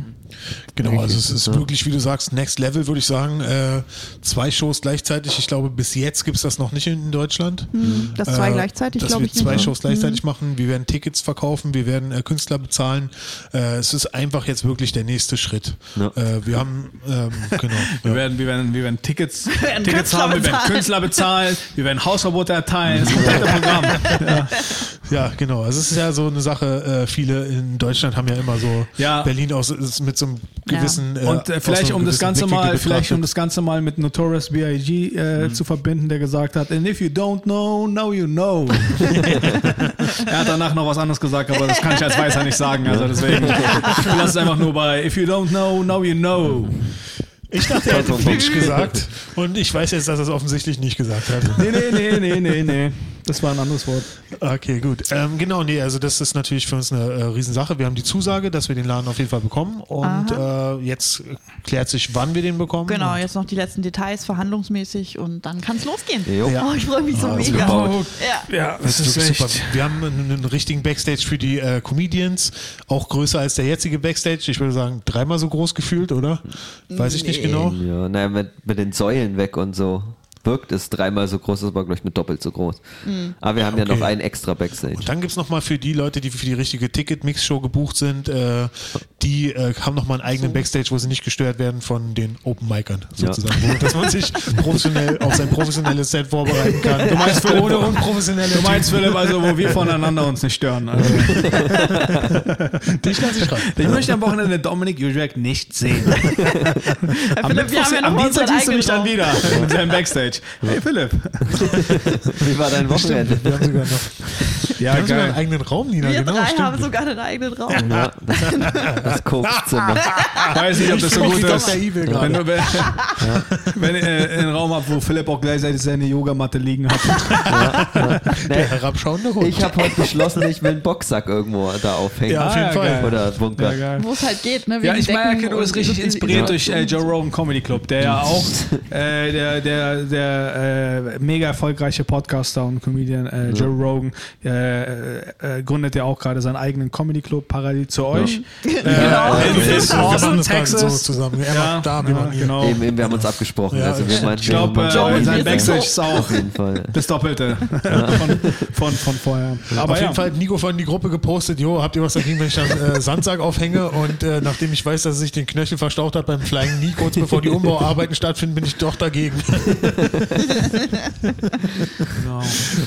Genau, also es ist wirklich, wie du sagst, Next Level, würde ich sagen. Äh, zwei Shows gleichzeitig. Ich glaube, bis jetzt gibt es das noch nicht in Deutschland. Das zwei Äh, gleichzeitig, dass glaube wir ich. nicht, zwei ne? Shows gleichzeitig machen. Wir werden Tickets verkaufen, wir werden äh, Künstler bezahlen. Äh, es ist einfach jetzt wirklich der nächste Schritt. Ja. Äh, wir haben, ähm, genau. Wir, ja. werden, wir, werden, wir werden Tickets, werden Tickets Künstler haben, wir werden. Künstler bezahlen, wir werden Hausverbote erteilen. Das komplette Programm. Ja. ja, genau. Also es ist ja so eine Sache, äh, viele in Deutschland haben ja immer so Ja. Berlin aus, ist mit so einem Ja. gewissen. Und äh, vielleicht so um das gewissen Ganze Blickwinkel mal, vielleicht um betrachtet. das Ganze mal mit Notorious B.I.G. Äh, zu verbinden, der gesagt hat, and if you don't know, now you know. er hat danach noch was anderes gesagt, aber das kann ich als Weißer nicht sagen. Also deswegen, ich lasse es einfach nur bei if you don't know, now you know. Ich dachte, er hätte Flitsch gesagt und ich weiß jetzt, dass er es offensichtlich nicht gesagt hat. Nee, nee, nee, nee, nee, nee. Das war ein anderes Wort. Okay, gut. Ähm, genau, nee, also das ist natürlich für uns eine äh, Riesensache. Wir haben die Zusage, dass wir den Laden auf jeden Fall bekommen und äh, jetzt klärt sich, wann wir den bekommen. Genau, jetzt noch die letzten Details verhandlungsmäßig und dann kann es losgehen. Jo. Ja. Oh, ich freue mich so Also mega. Ja. Ja, Das ist wirklich super. Wir haben einen, einen richtigen Backstage für die äh, Comedians, auch größer als der jetzige Backstage. Ich würde sagen, dreimal so groß gefühlt, oder? Weiß ich nicht Nee. genau. Ja, naja, mit, mit den Säulen weg und so wirkt es dreimal so groß, das war glaube ich mit doppelt so groß. Aber wir haben ja Okay. noch einen extra Backstage. Und dann gibt es nochmal für die Leute, die für die richtige Ticket-Mix-Show gebucht sind, äh, die äh, haben nochmal einen eigenen Backstage, wo sie nicht gestört werden von den Open-Micern, sozusagen. Wo, dass man sich professionell auf sein professionelles Set vorbereiten kann. Du meinst, Philipp, ohne unprofessionelle Du meinst, Philipp, also wo wir voneinander uns nicht stören. Also, Dich lasse ich ran. ich möchte am Wochenende Dominik Jurek nicht sehen. Am, Philipp, wir haben ja am Dienstag siehst du mich dann wieder mit seinem Backstage. Hey Philipp. Wie war dein Wochenende? Wir haben sogar noch Ja, wir haben sogar einen eigenen Raum, Nina. Wir genau, drei stimmt. haben sogar einen eigenen Raum. Ja, das, das Kokszimmer. Weiß nicht, ob das so Ich gut ist. Wenn, gerade. du, wenn, wenn ihr äh, einen Raum habt, wo Philipp auch gleichzeitig seine Yogamatte liegen hat. Der herabschauende Hund. Ich habe heute beschlossen, ich will einen Boxsack irgendwo da aufhängen. Ja, auf jeden Ah, Fall. Oder Bunker. Ja. Wo es halt geht, ne? Ja, ich merke, du bist richtig inspiriert Ja. durch äh, Joe Rogan Comedy Club, der ja auch äh, der, der, der äh, mega erfolgreiche Podcaster und Comedian äh, Joe Rogan äh, äh, gründet ja auch gerade seinen eigenen Comedy Club parallel zu euch. Äh, Genau. in, Austin, so Texas. zusammen. Er Ja, macht da, wir ja, machen hier. genau. Eben, eben, wir haben uns abgesprochen. Ja, also wir ich- meinten, Ich glaube, äh, sein Backstage ist auch das Doppelte von, von, von vorher. Aber Auf ja. jeden Fall hat Nico von die Gruppe gepostet, jo, habt ihr was dagegen, wenn ich dann äh, Sandsack aufhänge und äh, nachdem ich weiß, dass er sich den Knöchel verstaucht hat beim Flying Knee, kurz bevor die Umbauarbeiten stattfinden, bin ich doch dagegen. Genau.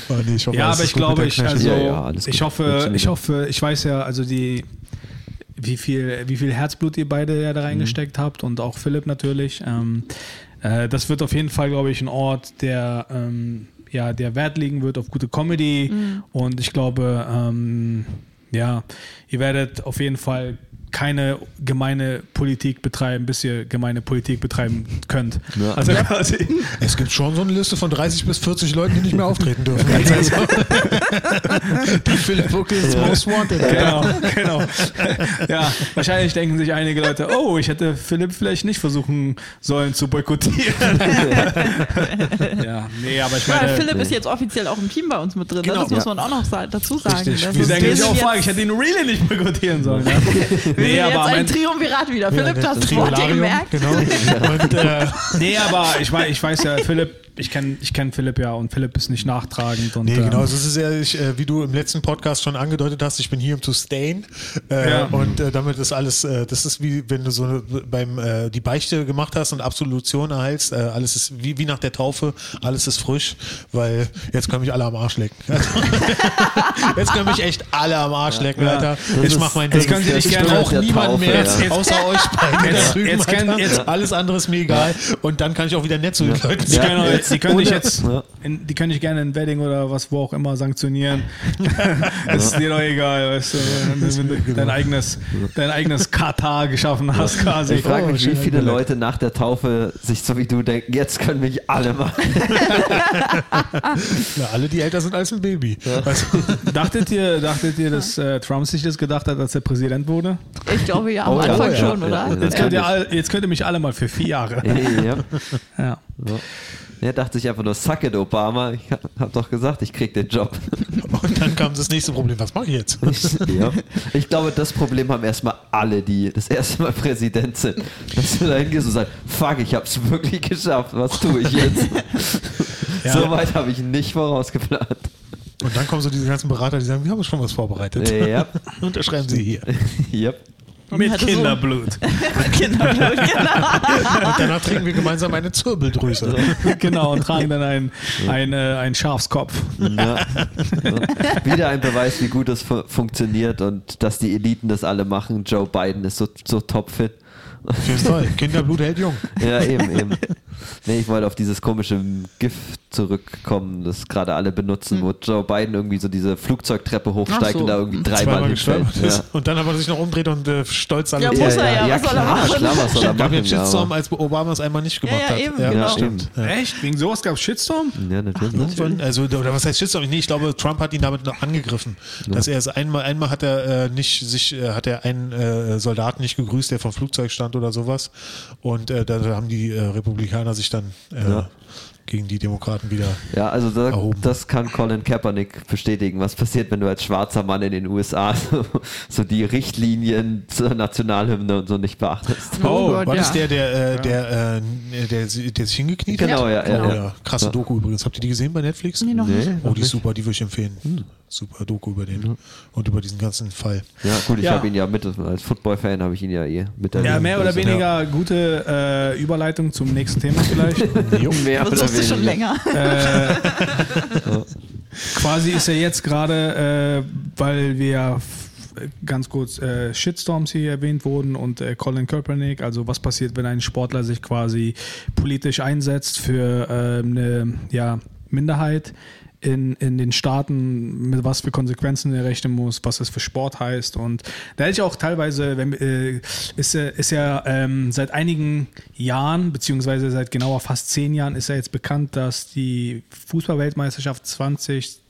Oh, nee, ich hoffe, Ja, aber ich glaube, ich, also, Ja, ja, ich hoffe, ich hoffe, ich weiß ja, also die, wie viel, wie viel Herzblut ihr beide ja da reingesteckt habt und auch Philipp natürlich. Ähm, äh, das wird auf jeden Fall, glaube ich, ein Ort, der, ähm, ja, der Wert legen wird auf gute Comedy und ich glaube, ähm, ja, ihr werdet auf jeden Fall keine gemeine Politik betreiben, bis ihr gemeine Politik betreiben könnt. Ja. Also quasi, Es gibt schon so eine Liste von 30 bis 40 Leuten, die nicht mehr auftreten dürfen. Also, die Philipp Buckles Most Wanted. Genau, genau. Ja, wahrscheinlich denken sich einige Leute, oh, ich hätte Philipp vielleicht nicht versuchen sollen zu boykottieren. ja, nee, aber ich Ja, meine, Philipp ist jetzt offiziell auch im Team bei uns mit drin. Genau. ne? Das muss Ja. man auch noch dazu sagen. Richtig. Das Wir die ist- sind auch, fuck, ich hätte ihn really nicht boykottieren sollen. Wir Nee, sind aber, jetzt ein Triumvirat wieder. Philipp, du Ja, hast das Wort gemerkt. Genau. Und äh, nee, aber ich, mein, ich weiß ja, Philipp, ich kenne ich kenn Philipp ja und Philipp ist nicht nachtragend. Und, Nee, genau. ähm, Also es ist ja, ich, äh, wie du im letzten Podcast schon angedeutet hast, ich bin hier um zu stayen. Äh, Ja. Und äh, damit ist alles, äh, das ist wie wenn du so eine, beim äh, die Beichte gemacht hast und Absolution erhältst. Äh, alles ist wie, wie nach der Taufe, alles ist frisch, weil jetzt können mich alle am Arsch lecken. jetzt können mich echt alle am Arsch lecken, Ja. Alter. Das Ich ist- mach mein das Ding. können Sie nicht ich gerne niemanden Taufe, mehr, ja. außer euch beiden Jetzt- drüben. jetzt Alter. jetzt- alles andere ist mir egal. Und dann kann ich auch wieder nett zu den Leuten Die Ja. können, auch- die können dich Ohne- jetzt, Ja. in, die können dich gerne in Wedding oder was, wo auch immer sanktionieren. Es ist dir doch egal, weißt du, wenn du genau. dein eigenes, dein eigenes Katar geschaffen hast quasi. Ich frage Oh, mich, wie schön viele. Leute nach der Taufe sich so wie du denken, jetzt können mich alle machen. Ja, alle, die älter sind als ein Baby. Weißt du? Dachtet ihr, dachtet ihr, dass äh, Trump sich das gedacht hat, als er Präsident wurde? Ich glaube ja, am Oh ja. Anfang Oh ja. schon, Ja, oder? ja. Jetzt könnt, ihr jetzt könnt ihr mich alle mal für vier Jahre. ja. Ja. Er dachte sich einfach nur, suck it, Obama. Ich hab, hab doch gesagt, ich krieg den Job. Und dann kam das nächste Problem. Was mache ich jetzt? ja. Ich glaube, das Problem haben erstmal alle, die das erste Mal Präsident sind. Dass du da hingehst und sagst, fuck, ich hab's wirklich geschafft. Was tue ich jetzt? Ja. So weit habe ich nicht vorausgeplant. Und dann kommen so diese ganzen Berater, die sagen, wir haben schon was vorbereitet. Ja. Unterschreiben Sie hier. Yep. Mit hatte so- Kinderblut. Kinderblut, genau. Und danach trinken wir gemeinsam eine Zirbeldrüse. genau, und tragen dann einen, ein, äh, einen Schafskopf. Ja. Ja. Wieder ein Beweis, wie gut das fu funktioniert und dass die Eliten das alle machen. Joe Biden ist so, so topfit. Auf jeden Fall. Kinderblut hält jung. Ja, eben, eben. Nee, ich wollte auf dieses komische GIF zurückkommen, das gerade alle benutzen, wo Joe Biden irgendwie so diese Flugzeugtreppe hochsteigt Ach so. und da irgendwie dreimal Zweimal hinfällt. ist. Und dann aber sich noch umdreht und äh, stolz Ja, alle muss er ja, ja, was soll er klar, machen? klar, was soll er Gab ja machen? einen Shitstorm, aber- als Obama es einmal nicht gemacht Ja, ja, hat. eben, ja, genau. stimmt. Ja. Echt? Wegen sowas gab es Shitstorm? Ja, natürlich. Irgendwann, also, oder was heißt Shitstorm? Nee, ich glaube, Trump hat ihn damit noch angegriffen. Dass er es einmal, einmal hat er äh, nicht sich, äh, hat er einen äh, Soldaten nicht gegrüßt, der vom Flugzeug stand oder sowas. Und äh, da haben die Republikaner sich dann äh, Ja. Gegen die Demokraten wieder. Ja, also da, das kann Colin Kaepernick bestätigen. Was passiert, wenn du als schwarzer Mann in den USA so, so die Richtlinien zur Nationalhymne und so nicht beachtest? Oh Gott, war ja. das der, der, äh, der, äh, der, der sich hingekniet Genau, hat? ja, ja, Oh, ja. Krasse Ja. Doku übrigens. Habt ihr die gesehen bei Netflix? Nee, noch Nee. nicht. Oh, die ist super, die würde ich empfehlen. Super Doku über den und über diesen ganzen Fall. Ja, gut, ich Ja. habe ihn ja mit, als Football-Fan habe ich ihn ja eh miterlebt. Ja, mehr oder weniger gute äh, Überleitung zum nächsten Thema vielleicht. Mehr oder wusste ich schon länger. Quasi ist er jetzt gerade, äh, weil wir ganz kurz äh, Shitstorms hier erwähnt wurden und äh, Colin Kaepernick, also was passiert, wenn ein Sportler sich quasi politisch einsetzt für äh, eine ja, Minderheit, in, in den Staaten, mit was für Konsequenzen er rechnen muss, was das für Sport heißt. Und da hätte ich auch teilweise, wenn, äh, ist, ist ja ähm, seit einigen Jahren, beziehungsweise seit genauer fast zehn Jahren, ist ja jetzt bekannt, dass die Fußballweltmeisterschaft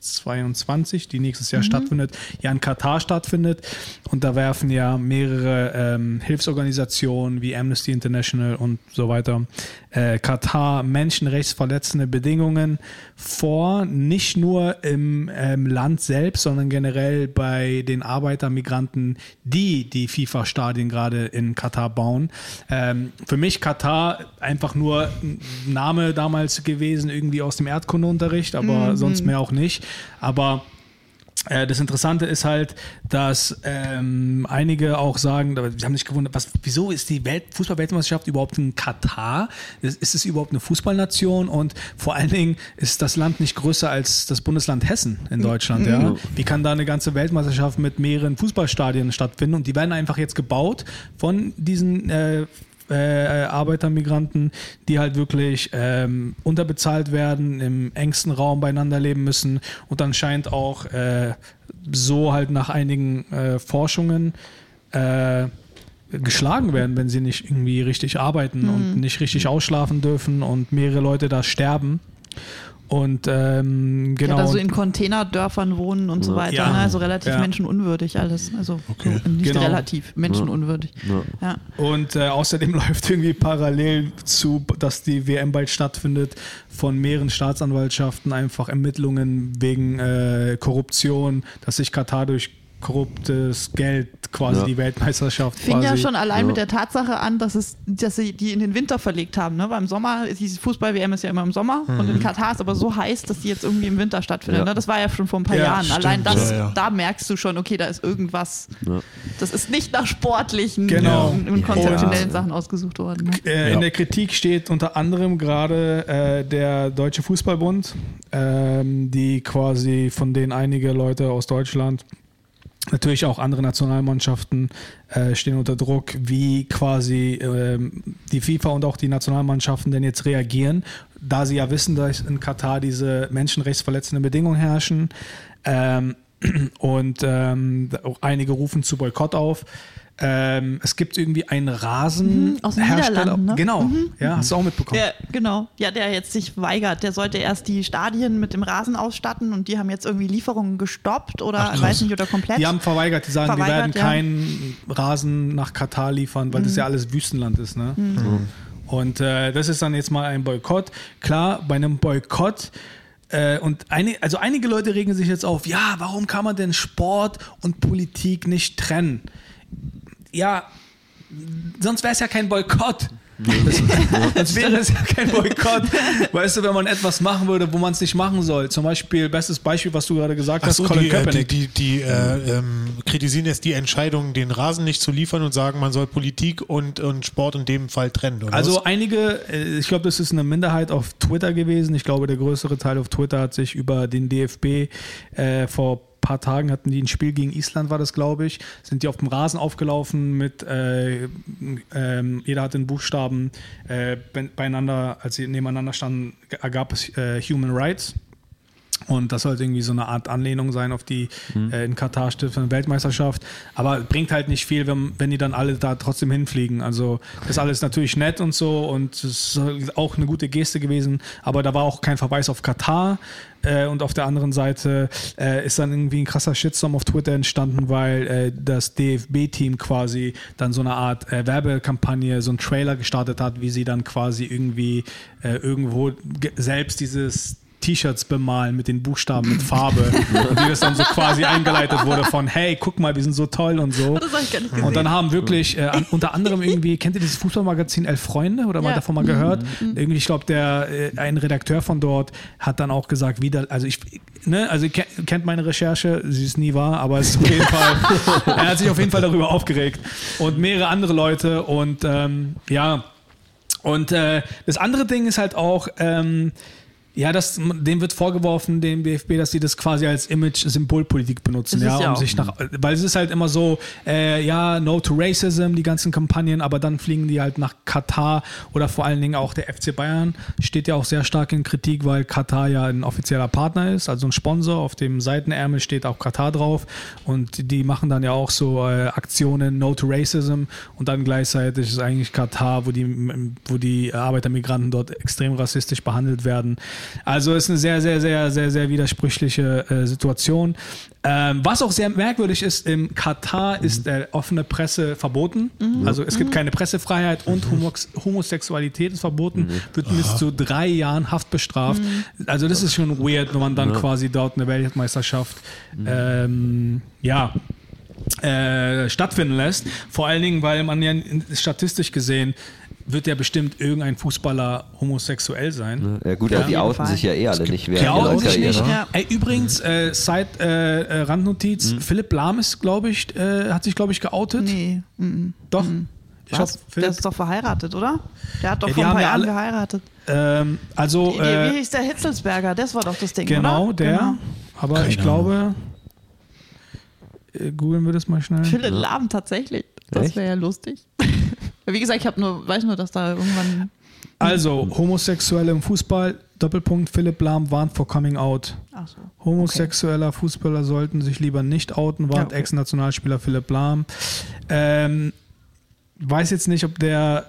2022, die nächstes Jahr stattfindet, ja in Katar stattfindet. Und da werfen ja mehrere ähm, Hilfsorganisationen wie Amnesty International und so weiter äh, Katar menschenrechtsverletzende Bedingungen vor, nicht nur im ähm, Land selbst, sondern generell bei den Arbeitermigranten, die die FIFA-Stadien gerade in Katar bauen. Ähm, für mich Katar einfach nur ein Name damals gewesen, irgendwie aus dem Erdkundeunterricht, aber sonst mehr auch nicht. Aber äh, das Interessante ist halt, dass ähm, einige auch sagen, sie haben sich gewundert, was, wieso ist die Welt, Fußball-Weltmeisterschaft überhaupt in Katar? Ist, ist es überhaupt eine Fußballnation? Und vor allen Dingen ist das Land nicht größer als das Bundesland Hessen in Deutschland. Ja? Wie kann da eine ganze Weltmeisterschaft mit mehreren Fußballstadien stattfinden? Und die werden einfach jetzt gebaut von diesen äh, äh, Arbeitermigranten, die halt wirklich ähm, unterbezahlt werden, im engsten Raum beieinander leben müssen und anscheinend auch äh, so halt nach einigen äh, Forschungen äh, geschlagen werden, wenn sie nicht irgendwie richtig arbeiten und nicht richtig ausschlafen dürfen und mehrere Leute da sterben. Und ähm, Genau. Ja, da so in Containerdörfern wohnen und so weiter. Ja. Ne? Also relativ Ja. menschenunwürdig alles. Also Okay. nicht Genau. relativ, menschenunwürdig. Ja. Und äh, außerdem läuft irgendwie parallel zu, dass die WM bald stattfindet, von mehreren Staatsanwaltschaften einfach Ermittlungen wegen äh, Korruption, dass sich Katar durch korruptes Geld quasi Ja. die Weltmeisterschaft Fing quasi. ja schon allein Ja. mit der Tatsache an, dass es, dass sie die in den Winter verlegt haben. Ne? Beim Sommer, diese Fußball-WM ist ja immer im Sommer und in Katar ist aber so heiß, dass die jetzt irgendwie im Winter stattfindet. Ja. Ne? Das war ja schon vor ein paar Ja, Jahren. stimmt, allein das, ja, ja. da merkst du schon, okay, da ist irgendwas. Ja. Das ist nicht nach sportlichen Genau. und, und Ja, konzeptionellen. Sachen ausgesucht worden. Ne? Äh, Ja. In der Kritik steht unter anderem gerade äh, der Deutsche Fußballbund, ähm, die quasi von denen einige Leute aus Deutschland, natürlich auch andere Nationalmannschaften äh, stehen unter Druck, wie quasi ähm, die FIFA und auch die Nationalmannschaften denn jetzt reagieren, da sie ja wissen, dass in Katar diese menschenrechtsverletzenden Bedingungen herrschen. Ähm, und ähm, auch einige rufen zu Boykott auf. Ähm, es gibt irgendwie einen Rasen. Mhm, aus den Niederlanden, ne? Genau, ja, hast du auch mitbekommen. Der, genau, ja, der jetzt sich weigert. Der sollte erst die Stadien mit dem Rasen ausstatten und die haben jetzt irgendwie Lieferungen gestoppt oder Ach, weiß nicht, oder komplett. Die haben verweigert, die sagen, wir Verweigert, werden ja. Mhm. keinen Rasen nach Katar liefern, weil das ja alles Wüstenland ist. Ne? Und äh, das ist dann jetzt mal ein Boykott. Klar, bei einem Boykott äh, und eine, also einige Leute regen sich jetzt auf, ja, warum kann man denn Sport und Politik nicht trennen? Ja, sonst wäre es ja kein Boykott. Das wäre es ja kein Boykott. Weißt du, wenn man etwas machen würde, wo man es nicht machen soll. Zum Beispiel, bestes Beispiel, was du gerade gesagt hast, Achso, Colin die, äh, die, Kaepernick. die, die äh, ähm, kritisieren jetzt die Entscheidung, den Rasen nicht zu liefern und sagen, man soll Politik und, und Sport in dem Fall trennen. Also was? einige, äh, ich glaube, das ist eine Minderheit auf Twitter gewesen. Ich glaube, der größere Teil auf Twitter hat sich über den DFB äh, vor paar Tagen hatten die ein Spiel gegen Island, war das, glaube ich, sind die auf dem Rasen aufgelaufen mit, äh, ähm, jeder hat den Buchstaben äh, be- beieinander, als sie nebeneinander standen, ergab es äh, Human Rights. Und das sollte irgendwie so eine Art Anlehnung sein auf die äh, in Katar stiftende Weltmeisterschaft. Aber bringt halt nicht viel, wenn, wenn die dann alle da trotzdem hinfliegen. Also das ist alles natürlich nett und so und es ist auch eine gute Geste gewesen. Aber da war auch kein Verweis auf Katar. Äh, und auf der anderen Seite äh, ist dann irgendwie ein krasser Shitstorm auf Twitter entstanden, weil äh, das DFB-Team quasi dann so eine Art äh, Werbekampagne, so ein Trailer gestartet hat, wie sie dann quasi irgendwie äh, irgendwo ge- selbst dieses T-Shirts bemalen mit den Buchstaben mit Farbe und wie das dann so quasi eingeleitet wurde von hey, guck mal, wir sind so toll und so. Das habe ich gar nicht gesehen. Und dann haben wirklich äh, an, unter anderem irgendwie, kennt ihr dieses Fußballmagazin Elf Freunde oder mal Ja. davon mal gehört? Irgendwie, ich glaube, der äh, ein Redakteur von dort hat dann auch gesagt, wieder, also ich, ne, also ihr ke- kennt meine Recherche, sie ist nie wahr, aber es ist auf jeden Fall, er hat sich auf jeden Fall darüber aufgeregt und mehrere andere Leute und ähm, ja. Und äh, das andere Ding ist halt auch, ähm, Ja, das, dem wird vorgeworfen, dem BFB, dass sie das quasi als Image-Symbolpolitik benutzen, ja, ja um sich nach, weil es ist halt immer so, äh, ja, no to racism, die ganzen Kampagnen, aber dann fliegen die halt nach Katar oder vor allen Dingen auch der FC Bayern steht ja auch sehr stark in Kritik, weil Katar ja ein offizieller Partner ist, also ein Sponsor, auf dem Seitenärmel steht auch Katar drauf und die machen dann ja auch so äh, Aktionen no to racism und dann gleichzeitig ist eigentlich Katar, wo die, wo die Arbeitermigranten dort extrem rassistisch behandelt werden. Also ist eine sehr, sehr, sehr, sehr, sehr widersprüchliche äh, Situation. Ähm, was auch sehr merkwürdig ist, im Katar ist äh, offene Presse verboten. Also es gibt keine Pressefreiheit und Homox Homosexualität ist verboten, wird bis zu drei Jahren Haft bestraft. Also das ist schon weird, wenn man dann quasi dort eine Weltmeisterschaft ähm, ja, äh, stattfinden lässt. Vor allen Dingen, weil man ja statistisch gesehen wird ja bestimmt irgendein Fußballer homosexuell sein. Ja gut, Ja, aber die outen sich ja eh alle nicht Die outen sich nicht. Ja. Ey, übrigens, äh, Side äh, äh, Randnotiz, Philipp Lahm ist, glaube ich, äh, hat sich, glaube ich, geoutet. Nee. mhm. Doch. Ich Was? Der ist doch verheiratet, oder? Der hat doch Ja, vor ein paar ja Jahren alle- geheiratet. Ähm, also, Die, die, äh, wie hieß der Hitzelsberger? Das war doch das Ding, genau, oder? der. Aber Keine ich glaube, äh, googeln wir das mal schnell. Philipp Lahm tatsächlich. Das wäre ja lustig. Wie gesagt, ich habe nur, weiß nur, dass da irgendwann. Also, Homosexuelle im Fußball, Doppelpunkt, Philipp Lahm warnt vor Coming Out. Ach so. Homosexueller Fußballer sollten sich lieber nicht outen, warnt Ja, okay. Ex-Nationalspieler Philipp Lahm. Ähm, weiß jetzt nicht, ob der,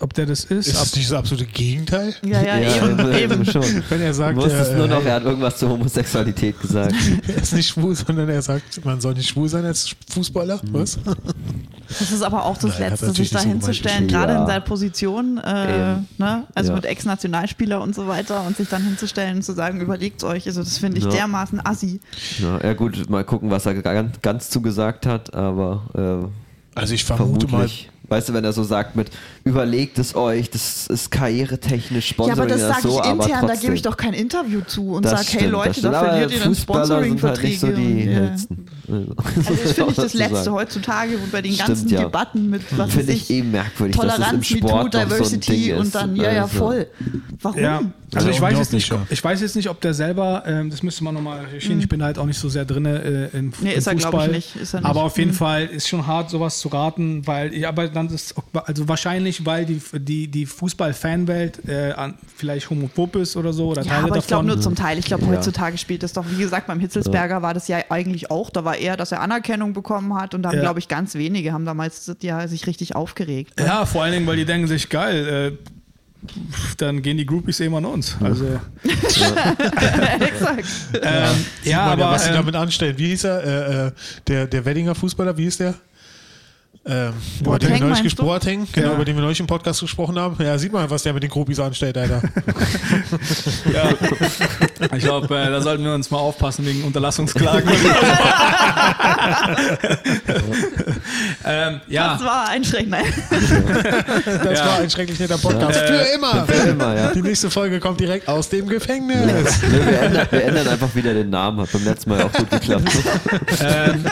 ob der das ist. Ist das nicht das absolute Gegenteil? Ja, ja, eben. eben. schon. Wenn er Du sagt, wusstest er, nur noch, äh, er hat irgendwas zur Homosexualität gesagt. er ist nicht schwul, sondern er sagt, man soll nicht schwul sein als Fußballer. Mhm. Was? Das ist aber auch das Nein, Letzte, sich da so hinzustellen, gerade Ja. in seiner Position, äh, ne? also Ja. mit Ex-Nationalspieler und so weiter und sich dann hinzustellen und zu sagen, überlegt euch, also das finde ich Ja. dermaßen assi. Ja, ja gut, mal gucken, was er ganz, ganz zugesagt hat, aber äh, Also ich vermute vermutlich. Weißt du, wenn er so sagt mit, überlegt es euch, das ist karrieretechnisch Ja, Sponsoring aber das sage so, ich intern, da gebe ich doch kein Interview zu und sage, hey stimmt, das Leute, stimmt. da verliert ihr dann halt Sponsoring-Verträge. nicht so die ja. hellsten. Also das finde ich das. Letzte heutzutage und bei den Stimmt, ganzen ja. Debatten mit, was Finde ich ich, eben merkwürdig, Toleranz, MeToo, so Diversity ist. und dann, ja, ja, Also, voll. Warum? Ja, also Ja, ich weiß jetzt nicht, ja. ich weiß jetzt nicht, ob der selber, ähm, das müsste man nochmal recherchieren, ich bin halt auch nicht so sehr drin äh, in, Mhm. Nee, im ist er, glaub ich, Fußball. nicht. Ist er nicht. Aber auf jeden Mhm. Fall ist schon hart, sowas zu raten, weil, ja, aber dann ist, also wahrscheinlich, weil die, die, die Fußball-Fanwelt äh, vielleicht homophob ist oder so oder Ja, Teile aber ich glaube nur zum Teil. Ich glaube, Ja. heutzutage spielt das doch, wie gesagt, beim Hitzelsberger war das ja eigentlich auch. Da war eher, dass er Anerkennung bekommen hat und dann, Ja. glaube ich, ganz wenige haben damals ja, sich richtig aufgeregt. ne? Ja, vor allen Dingen, weil die denken sich, geil, äh, dann gehen die Groupies eben an uns. Also, Exakt. ähm, ja, aber was sie ähm, damit anstellen. Wie hieß er? Äh, äh, der, der Weddinger Fußballer, wie hieß der? Ähm, über Boateng, den wir neulich meinst du? ges- Boateng, genau, Ja. über den wir neulich im Podcast gesprochen haben. Ja, sieht man, was der mit den Groupies anstellt, Alter. Ja. Ich glaube, äh, da sollten wir uns mal aufpassen wegen Unterlassungsklagen. ähm, ja, Das war einschränkend. Nein. Das Ja. war ein schrecklich netter Podcast. Äh, Für immer. Für immer, ja. Die nächste Folge kommt direkt aus dem Gefängnis. Nee, wir, ändern, wir ändern einfach wieder den Namen. Hat beim letzten Mal auch gut geklappt. ähm,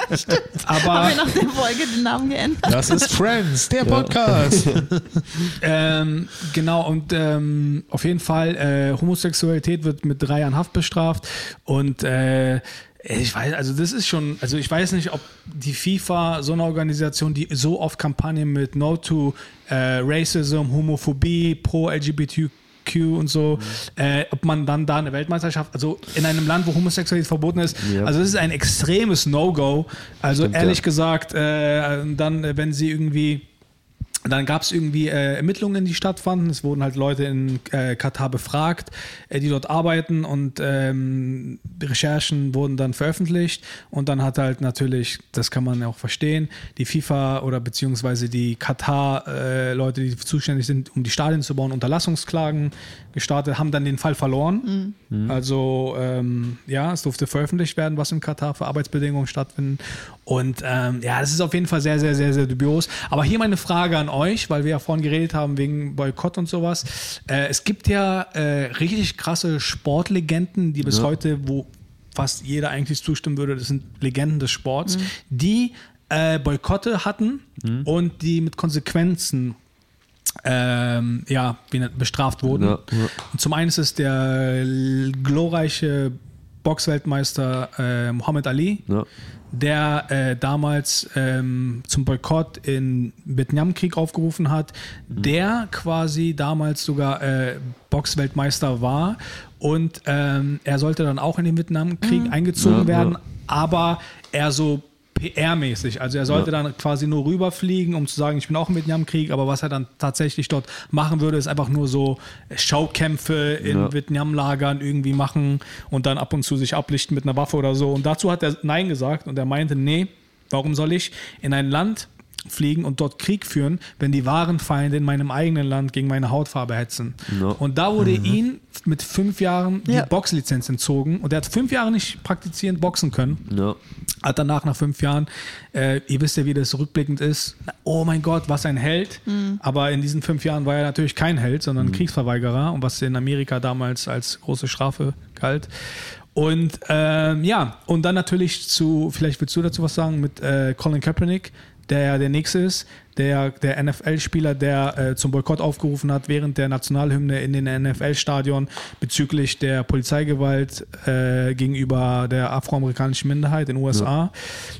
aber Haben wir nach der Folge den Namen geändert? Das ist Friends, der Podcast. ähm, genau und ähm, auf jeden Fall äh, Homosexualität wird mit drei Jahren Haft bestraft und äh, ich weiß, also das ist schon, also ich weiß nicht, ob die FIFA, so eine Organisation, die so oft Kampagnen mit No to äh, Racism, Homophobie, pro LGBTQ und so, äh, ob man dann da eine Weltmeisterschaft, also in einem Land, wo Homosexualität verboten ist, Ja. also das ist ein extremes No-Go. Also Stimmt, ehrlich ja. gesagt, äh, dann, wenn sie irgendwie dann gab es irgendwie äh, Ermittlungen, die stattfanden. Es wurden halt Leute in äh, Katar befragt, äh, die dort arbeiten und ähm, Recherchen wurden dann veröffentlicht. Und dann hat halt natürlich, das kann man ja auch verstehen, die FIFA oder beziehungsweise die Katar-Leute, die zuständig sind, um die Stadien zu bauen, Unterlassungsklagen gestartet, haben dann den Fall verloren. Also ähm, ja, es durfte veröffentlicht werden, was in Katar für Arbeitsbedingungen stattfinden. Und ähm, ja, das ist auf jeden Fall sehr, sehr, sehr, sehr dubios. Aber hier meine Frage an euch, weil wir ja vorhin geredet haben wegen Boykott und sowas. Äh, es gibt ja äh, richtig krasse Sportlegenden, die bis heute, wo fast jeder eigentlich zustimmen würde, das sind Legenden des Sports, die äh, Boykotte hatten und die mit Konsequenzen ähm, ja, bestraft wurden. Ja, ja. Zum einen ist es der glorreiche Boxweltmeister äh, Muhammad Ali, Ja. der äh, damals ähm, zum Boykott im Vietnamkrieg aufgerufen hat, der quasi damals sogar äh, Boxweltmeister war und ähm, er sollte dann auch in den Vietnamkrieg eingezogen Ja, werden, aber er so PR-mäßig. Also er sollte dann quasi nur rüberfliegen, um zu sagen, ich bin auch im Vietnamkrieg, aber was er dann tatsächlich dort machen würde, ist einfach nur so Schaukämpfe in Ja. Vietnam-Lagern irgendwie machen und dann ab und zu sich ablichten mit einer Waffe oder so. Und dazu hat er Nein gesagt und er meinte, nee, warum soll ich in ein Land fliegen und dort Krieg führen, wenn die wahren Feinde in meinem eigenen Land gegen meine Hautfarbe hetzen. Ja. Und da wurde ihm mit fünf Jahren die Ja. Boxlizenz entzogen und er hat fünf Jahre nicht praktizierend boxen können Ja. hat danach nach fünf Jahren, äh, ihr wisst ja, wie das rückblickend ist, oh mein Gott, was ein Held. Aber in diesen fünf Jahren war er natürlich kein Held, sondern ein Kriegsverweigerer und was in Amerika damals als große Strafe galt. Und ähm, ja, und dann natürlich zu, vielleicht willst du dazu was sagen, mit äh, Colin Kaepernick, der ja der nächste ist, der, der NFL-Spieler, der äh, zum Boykott aufgerufen hat während der Nationalhymne in den NFL-Stadion bezüglich der Polizeigewalt äh, gegenüber der afroamerikanischen Minderheit in den USA,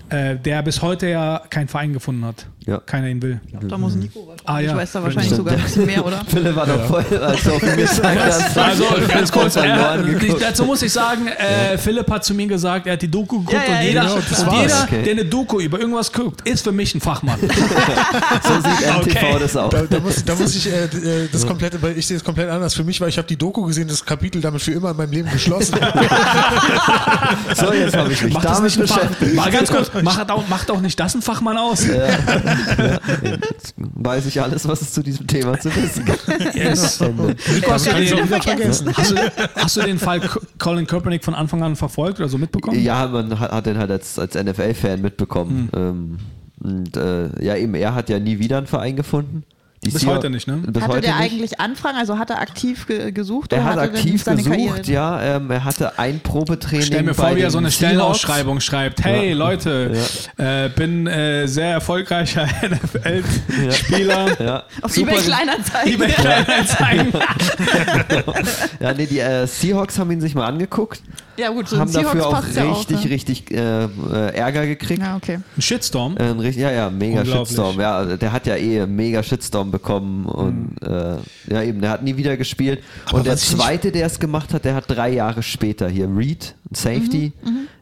äh, der bis heute ja keinen Verein gefunden hat. Ja. Keiner ihn will. Da muss Nico wahrscheinlich. Ah, ja. Ich weiß da wahrscheinlich sogar ein bisschen mehr, oder? Philipp war doch voll, als du auf ihn gezeigt hast. Also ganz kurz, geguckt. dazu muss ich sagen, äh, Philipp hat zu mir gesagt, er hat die Doku geguckt Ja, ja, und jeder, genau, und jeder Okay. der eine Doku über irgendwas guckt, ist für mich ein Fachmann. So sieht MTV Okay. das auch. Da, da, muss, da muss ich äh, äh, das komplette, weil ich sehe das komplett anders. Für mich war, ich habe die Doku gesehen, das Kapitel damit für immer in meinem Leben geschlossen. So, jetzt habe ich mich Macht das damit nicht beschäftigt. mal ganz kurz, macht auch, macht auch nicht das ein Fachmann aus? Jetzt weiß ich alles, was es zu diesem Thema zu wissen gibt. Yes. Nico, hast, du Kann ich den, wieder vergessen. hast, du, hast du den Fall Co- Colin Kaepernick von Anfang an verfolgt oder so mitbekommen? Ja, man hat, hat den halt als, als NFL-Fan mitbekommen. Hm. Ähm, und äh, ja, eben, er hat ja nie wieder einen Verein gefunden. Bis Seahawks- heute nicht, ne? Bis Hatte heute der nicht. eigentlich Anfragen? Also hat er aktiv ge gesucht? Er hat aktiv seine gesucht, Karriere? ja. Ähm, er hatte ein Probetraining. Stell mir bei vor, wie er so eine Seahawks. Stellenausschreibung schreibt. Hey Ja. Leute, äh, bin äh, sehr erfolgreicher NFL-Spieler. Ja. Auf Super eBay Kleinanzeigen. eBay Kleinanzeigen. Ja, nee, die äh, Seahawks haben ihn sich mal angeguckt, Ja gut, so ein haben dafür auch ja auch. richtig, ne? richtig äh, äh, Ärger gekriegt. Ja, okay. Ein Shitstorm. Äh, ein richtig- ja, ja, mega. Shitstorm. Ja, also der hat ja eh mega Shitstorm bekommen und äh, ja eben, der hat nie wieder gespielt. Aber und der zweite, der es gemacht hat, der hat drei Jahre später hier Reed, ein Safety,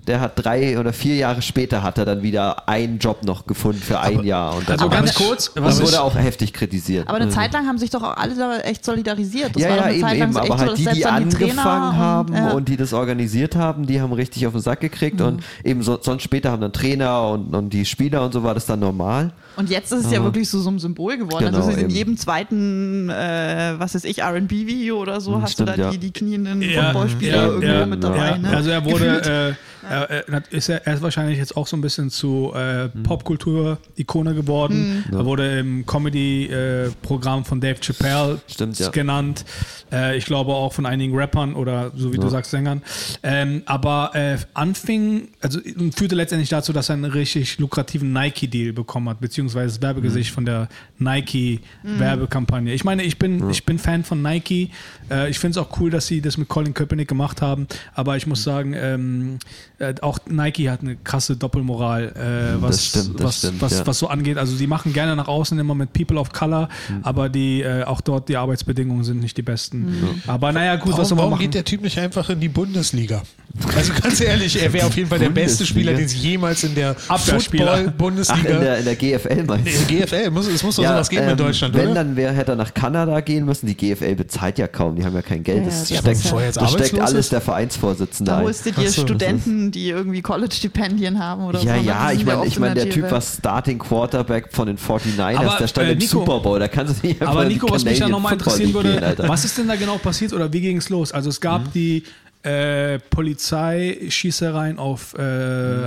der hat drei oder vier Jahre später hat er dann wieder einen Job noch gefunden für ein Jahr und dann Also aber ganz kurz, das was wurde auch heftig kritisiert. Aber eine Also- Zeit lang haben sich doch auch alle da echt solidarisiert. Das ja, war ja, eine eben, Zeit lang eben. so Aber halt die, die die Trainer angefangen haben und, ja. und die das organisiert haben, die haben richtig auf den Sack gekriegt und eben so, sonst später haben dann Trainer und, und die Spieler und so war das dann normal. Und jetzt ist es ja wirklich so, so ein Symbol geworden. Genau, also es ist in eben. jedem zweiten, äh, was weiß ich, R&B-Video oder so, Hm, hast stimmt, du da ja. die, die knienden Ja, Footballspieler ja, irgendwo ja, mit ja. dabei. ja, ne? also er. Wurde, äh, er, er, ist er, er ist wahrscheinlich jetzt auch so ein bisschen zu äh, Popkultur-Ikone geworden. Er wurde im Comedy-Programm von Dave Chappelle Stimmt, ja. genannt. Äh, ich glaube auch von einigen Rappern oder so wie du sagst, Sängern. Ähm, aber äh, anfing, also führte letztendlich dazu, dass er einen richtig lukrativen Nike-Deal bekommen hat, beziehungsweise das Werbegesicht von der Nike-Werbekampagne. Ich meine, ich bin, ich bin Fan von Nike. Äh, ich finde es auch cool, dass sie das mit Colin Kaepernick gemacht haben. Aber ich muss sagen, ähm, äh, auch Nike hat eine krasse Doppelmoral, äh, was, stimmt, das was, stimmt, was, ja. was so angeht. Also die machen gerne nach außen immer mit People of Color, Mhm. aber die äh, auch dort die Arbeitsbedingungen sind nicht die besten. Aber naja, gut, was Warum, soll man warum machen? geht der Typ nicht einfach in die Bundesliga? Also ganz ehrlich, er wäre auf jeden Fall der beste? Spieler, den es jemals in der Football-Bundesliga, in der, in der GFL meinst du? GFL, muss, es muss doch sowas geben in ähm, Deutschland, Wenn, oder? dann wär, hätte er nach Kanada gehen müssen. Die GFL bezahlt ja kaum, die haben ja kein Geld. Ja, Das das steckt, ja- das steckt alles der Vereinsvorsitzende Da ein. holst du dir Ach die irgendwie College-Stipendien haben oder Ja, so. ne? ja, Die ich ja meine, ich in mein, der der Typ war Starting Quarterback von den 49ers, Aber, der stand äh, im Nico- Super Bowl, da kannst du nicht einfach Aber Nico, was mich ja nochmal interessieren würde, gehen, was ist denn da genau passiert oder wie ging es los? Also es gab die äh, Polizeischießereien auf äh,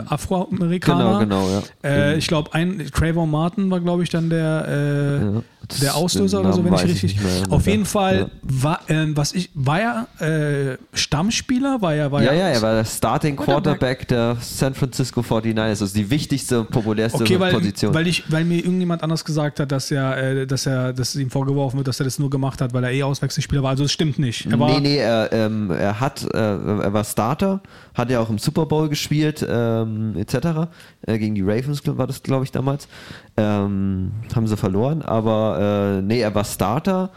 Afroamerikaner. Genau, genau, ja. Äh, ich glaube, ein Trayvon Martin war, glaube ich, dann der, äh, der Auslöser oder so, wenn ich ich richtig. nicht mehr. Auf jeden Fall Ja. war, ähm, was ich, war er äh, Stammspieler? War er, war Ja, er, ja, er war der Starting Quarterback. Quarterback der San Francisco 49ers. Also die wichtigste und populärste Okay, weil, Position. weil, ich, weil mir irgendjemand anders gesagt hat, dass er, äh, dass er, dass ihm vorgeworfen wird, dass er das nur gemacht hat, weil er eh Auswechselspieler war. Also es stimmt nicht. Er war, nee, nee, er, ähm, er hat, äh, er war Starter, hat ja auch im Super Bowl gespielt, ähm, etc. Äh, gegen die Ravens war das, glaube ich, damals. Ähm, haben sie verloren, aber äh, nee, er war Starter.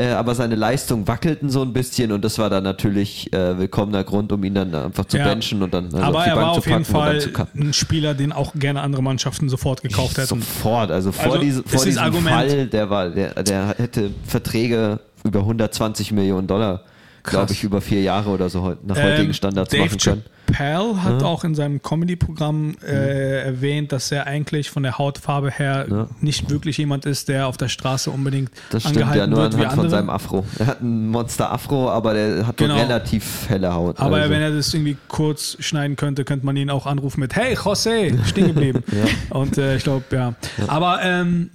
Äh, aber seine Leistungen wackelten so ein bisschen und das war dann natürlich äh, willkommener Grund, um ihn dann einfach zu Ja. benchen und dann also aber auf die er Bank war zu auf jeden Fall ein Spieler, den auch gerne andere Mannschaften sofort gekauft hätten. Sofort, also vor, Also, diese, vor diesem Argument- Fall, der war, der, der hätte Verträge über 120 Millionen Dollar, glaube ich, über vier Jahre oder so nach Ähm, heutigen Standards Dave machen können. Chappelle hat auch in seinem Comedy-Programm äh, erwähnt, dass er eigentlich von der Hautfarbe her Ja. nicht wirklich jemand ist, der auf der Straße unbedingt Das stimmt angehalten ja nur wird wie anhand von andere. seinem Afro. Er hat ein Monster-Afro, aber der hat Genau. relativ helle Haut. Aber also. wenn er das irgendwie kurz schneiden könnte, könnte man ihn auch anrufen mit Hey José, stehen geblieben. Und äh, ich glaube, ja. Aber ähm,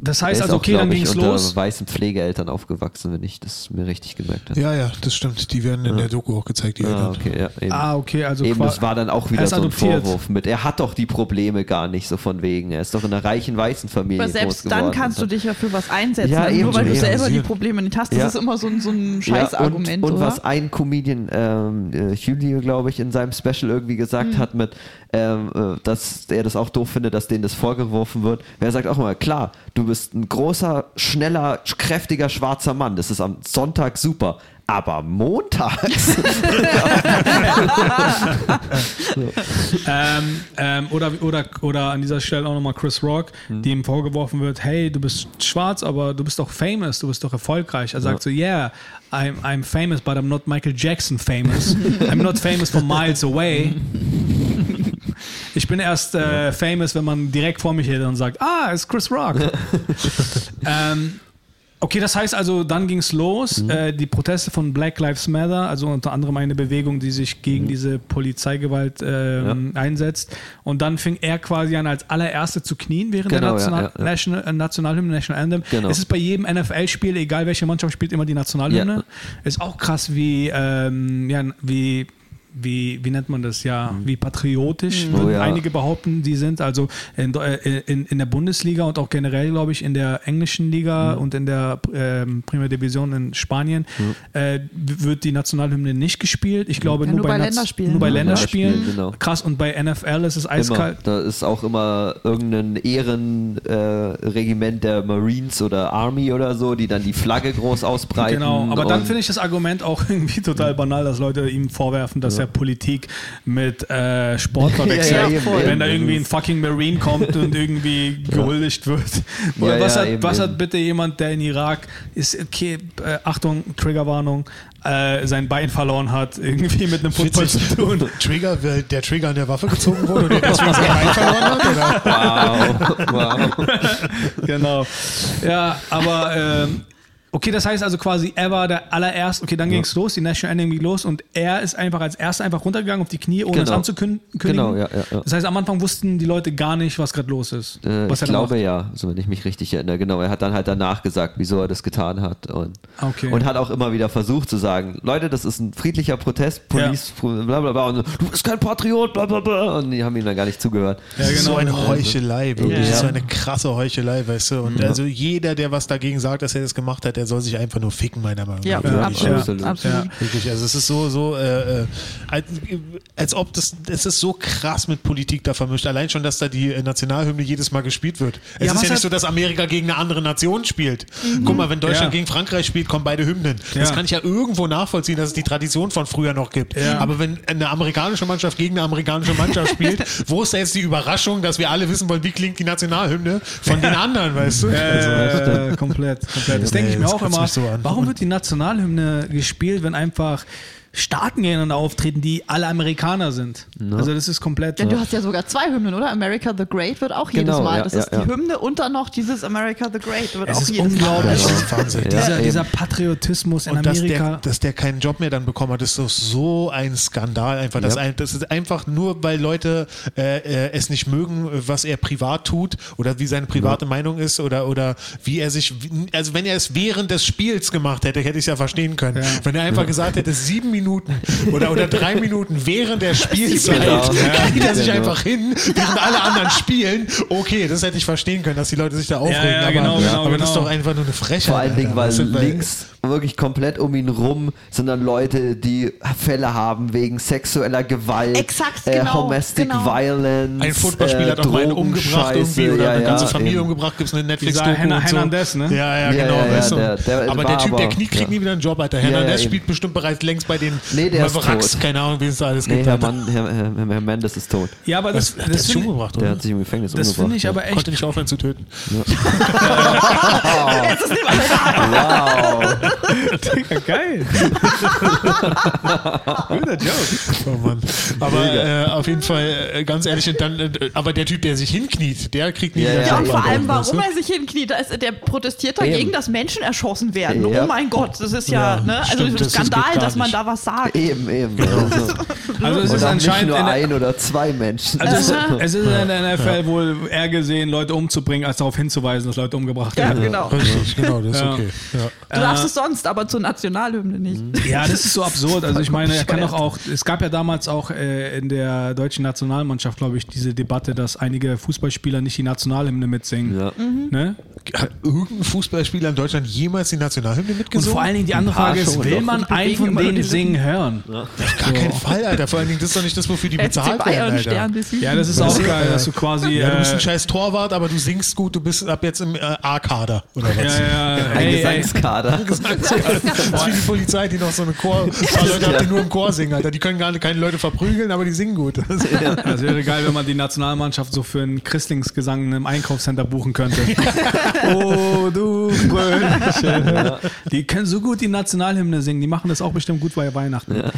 das heißt also, auch, okay, glaub dann ich, ging es unter los. weißen Pflegeeltern aufgewachsen, wenn ich das mir richtig gemerkt habe. Ja, ja, das stimmt. Die werden in der Doku auch gezeigt, die Ah, Eltern. okay, ja, eben. Ah, okay, also Eben, das war dann auch er wieder so ein adoptiert. Vorwurf mit. Er hat doch die Probleme gar nicht so von wegen. Er ist doch in einer reichen weißen Familie Aber selbst groß dann geworden. kannst du dich ja für was einsetzen. Ja, eben, Nur weil du selber die. Probleme nicht hast. Das Ja. ist immer so ein, so ein Ja, Scheißargument, und, und oder? was ein Comedian, ähm, äh, Julio, glaube ich, in seinem Special irgendwie gesagt Mhm. hat mit, ähm, äh, dass er das auch doof findet, dass denen das vorgeworfen wird. Er sagt auch immer, klar, du bist ein großer, schneller, kräftiger, schwarzer Mann. Das ist am Sonntag super. Aber montags. Ähm, ähm, oder, oder, oder an dieser Stelle auch nochmal Chris Rock, Hm. dem vorgeworfen wird, hey, du bist schwarz, aber du bist doch famous, du bist doch erfolgreich. Er sagt so, yeah, I'm, I'm famous, but I'm not Michael Jackson famous. I'm not famous from miles away. Ich bin erst äh, famous, wenn man direkt vor mich hält und sagt, ah, es ist Chris Rock. ähm, okay, das heißt also, dann ging es los. Mhm. Äh, die Proteste von Black Lives Matter, also unter anderem eine Bewegung, die sich gegen Mhm. diese Polizeigewalt ähm, einsetzt. Und dann fing er quasi an, als allererste zu knien während Genau, der ja, National ja, ja. National, äh, Nationalhymne, National Anthem. Genau. Es ist bei jedem NFL-Spiel, egal welche Mannschaft spielt, immer die Nationalhymne. Ja. Ist auch krass, wie, ähm, ja, wie wie, wie nennt man das ja, wie patriotisch Oh würden ja. einige behaupten, die sind. Also in, äh, in, in der Bundesliga und auch generell, glaube ich, in der englischen Liga Mhm. und in der ähm, Primera Division in Spanien äh, wird die Nationalhymne nicht gespielt. Ich glaube Ja, nur, nur bei, bei Länderspielen. Nur bei Ja, Länderspielen. Länderspielen, genau. Krass. Und bei NFL ist es Immer. eiskalt. Da ist auch immer irgendein Ehrenregiment äh, der Marines oder Army oder so, die dann die Flagge groß ausbreiten. Genau, aber dann finde ich das Argument auch irgendwie total banal, dass Leute ihm vorwerfen, dass er Politik mit äh, Sport verwechselt. Ja, ja, wenn da irgendwie ein fucking Marine kommt und irgendwie gehuldigt wird. Ja, was ja, hat, eben, was eben. hat bitte jemand, der in Irak ist, okay, äh, Achtung, Triggerwarnung, äh, sein Bein verloren hat, irgendwie mit einem Football zu tun? Trigger, weil der Trigger an der Waffe gezogen wurde und der deswegen sein Bein verloren hat? Oder? Wow, wow. genau. Ja, aber ähm, okay, das heißt also quasi, er war der allererste, okay, dann ging es los, die National Anthem ging los und er ist einfach als erster einfach runtergegangen auf die Knie, ohne es Genau. anzukündigen. Genau, ja, ja, ja. Das heißt, am Anfang wussten die Leute gar nicht, was gerade los ist. Äh, was ich er da glaube macht. ja, so wenn ich mich richtig erinnere. Genau, er hat dann halt danach gesagt, wieso er das getan hat und, Okay. und hat auch immer wieder versucht zu sagen, Leute, das ist ein friedlicher Protest, Police, bla bla bla und so, du bist kein Patriot, bla bla bla und die haben ihm dann gar nicht zugehört. Ja, genau. So eine Heuchelei, wirklich. Ja. So eine krasse Heuchelei, weißt du. Und also jeder, der was dagegen sagt, dass er das gemacht hat, der soll sich einfach nur ficken, meiner Meinung ja, nach. Ja, Wirklich. absolut. absolut. absolut. Ja. Wirklich, also es ist so, so, äh, äh, als, als ob das, es ist so krass mit Politik da vermischt. Allein schon, dass da die äh, Nationalhymne jedes Mal gespielt wird. Es Ja, ist ja nicht so, dass Amerika gegen eine andere Nation spielt. Guck mal, wenn Deutschland Ja. gegen Frankreich spielt, kommen beide Hymnen. Das Ja. kann ich ja irgendwo nachvollziehen, dass es die Tradition von früher noch gibt. Ja. Aber wenn eine amerikanische Mannschaft gegen eine amerikanische Mannschaft spielt, wo ist da jetzt die Überraschung, dass wir alle wissen wollen, wie klingt die Nationalhymne von den anderen, weißt du? Also, Äh, komplett, komplett. Das denke ich mir auch immer. so. Warum wird die Nationalhymne gespielt, wenn einfach Staaten gegeneinander auftreten, die alle Amerikaner sind. Also das ist komplett. Denn du hast ja sogar zwei Hymnen, oder? America the Great wird auch jedes Genau, Mal. ja, Das ja, ist die ja. Hymne und dann noch dieses America the Great wird Es auch ist jedes Mal. unglaublich. Das ist Wahnsinn. Ja, dieser, dieser Patriotismus in Und dass Amerika. der, dass der keinen Job mehr dann bekommen hat, ist doch so ein Skandal einfach. Das, Ja. ein, das ist einfach nur, weil Leute äh, äh, es nicht mögen, was er privat tut oder wie seine private Meinung ist oder, oder wie er sich, also wenn er es während des Spiels gemacht hätte, hätte ich es ja verstehen können. Ja. Wenn er einfach gesagt hätte, sieben Minuten oder, oder drei Minuten während der Spielzeit, Genau. kriegt er sich Genau. einfach hin, während alle anderen spielen. Okay, das hätte ich verstehen können, dass die Leute sich da aufregen. ja, aber genau, genau, aber das ist genau. doch einfach nur eine Frechheit. Vor allen Dingen, weil Das sind- links wirklich komplett um ihn rum sind dann Leute, die Fälle haben wegen sexueller Gewalt, Exakt, äh, genau, Domestic genau. Violence, Ein Footballspieler hat auch mal einen umgebracht Drogenscheiße, irgendwie oder ja, eine ganze ja, Familie eben. umgebracht, gibt es eine netflix Dieser Herna- Hernandez, ne? Ja, ja, Ja, genau. ja, ja, weißt du? der- der aber der Typ, der Knie kriegt ja. nie wieder einen Job, Alter. Ja, Hernandez ja, spielt bestimmt bereits längst bei den Nee, der ist Mavericks, tot. keine Ahnung, wie es da alles Nee, gibt. Herr. Mann, Herr, Herr, Herr Mendes ist tot. ja, aber das, Das, hat das, sich finde umgebracht, Der oder? hat sich im Gefängnis das umgebracht. finde ich aber echt. Konnte nicht aufhören zu töten. Da. Wow. Digga, geil. Guter Joke. Oh Mann. Aber äh, auf jeden Fall, äh, ganz ehrlich, und dann, äh, aber der Typ, der sich hinkniet, der kriegt nie Ja, wieder ja, Ja, und vor allem, weißt du? warum er sich hinkniet. Ist, der protestiert dagegen, Eben. dass Menschen erschossen werden. Ja. Oh mein Gott, das ist ja, Ja, ne? Also stimmt, das ist- Skandal, gar dass man nicht. da was sagt. Eben, eben. Also, Also es und ist auch nicht anscheinend nur in der, ein oder zwei Menschen. also es, es ist in der NFL wohl eher gesehen, Leute umzubringen, als darauf hinzuweisen, dass Leute umgebracht Ja, werden. genau. Richtig, genau, das ist Ja. okay. Ja. Du darfst es sonst, aber zur Nationalhymne nicht. Ja, das ist so absurd. Also ich meine, er kann doch auch, es gab ja damals auch äh, in der deutschen Nationalmannschaft, glaube ich, diese Debatte, dass einige Fußballspieler nicht die Nationalhymne mitsingen. Ja. Ne? Hat irgendein Fußballspieler in Deutschland jemals die Nationalhymne Und mitgesungen? vor allen Dingen die andere Frage ist, will man einen von denen singen hören? Gar keinen Fall, Alter. Vor allen Dingen, das ist doch nicht das, wofür die bezahlt werden, Bayern, Alter. Ja, das ist auch geil, äh, dass du quasi. Ja, du bist äh, ein scheiß Torwart, aber du singst gut, du bist ab jetzt im äh, A-Kader oder was? ja, ja, Ein hey, hey. Das ist wie die Polizei, die noch so eine Chor, ein Leute hat, die nur im Chor singen, Alter. Die können gar keine Leute verprügeln, aber die singen gut. Das wäre geil, wenn man die Nationalmannschaft so für einen Christlingsgesang in einem Einkaufscenter buchen könnte. oh, du Brötchen. Die können so gut die Nationalhymne singen. Die machen das auch bestimmt gut bei Weihnachten. Ja,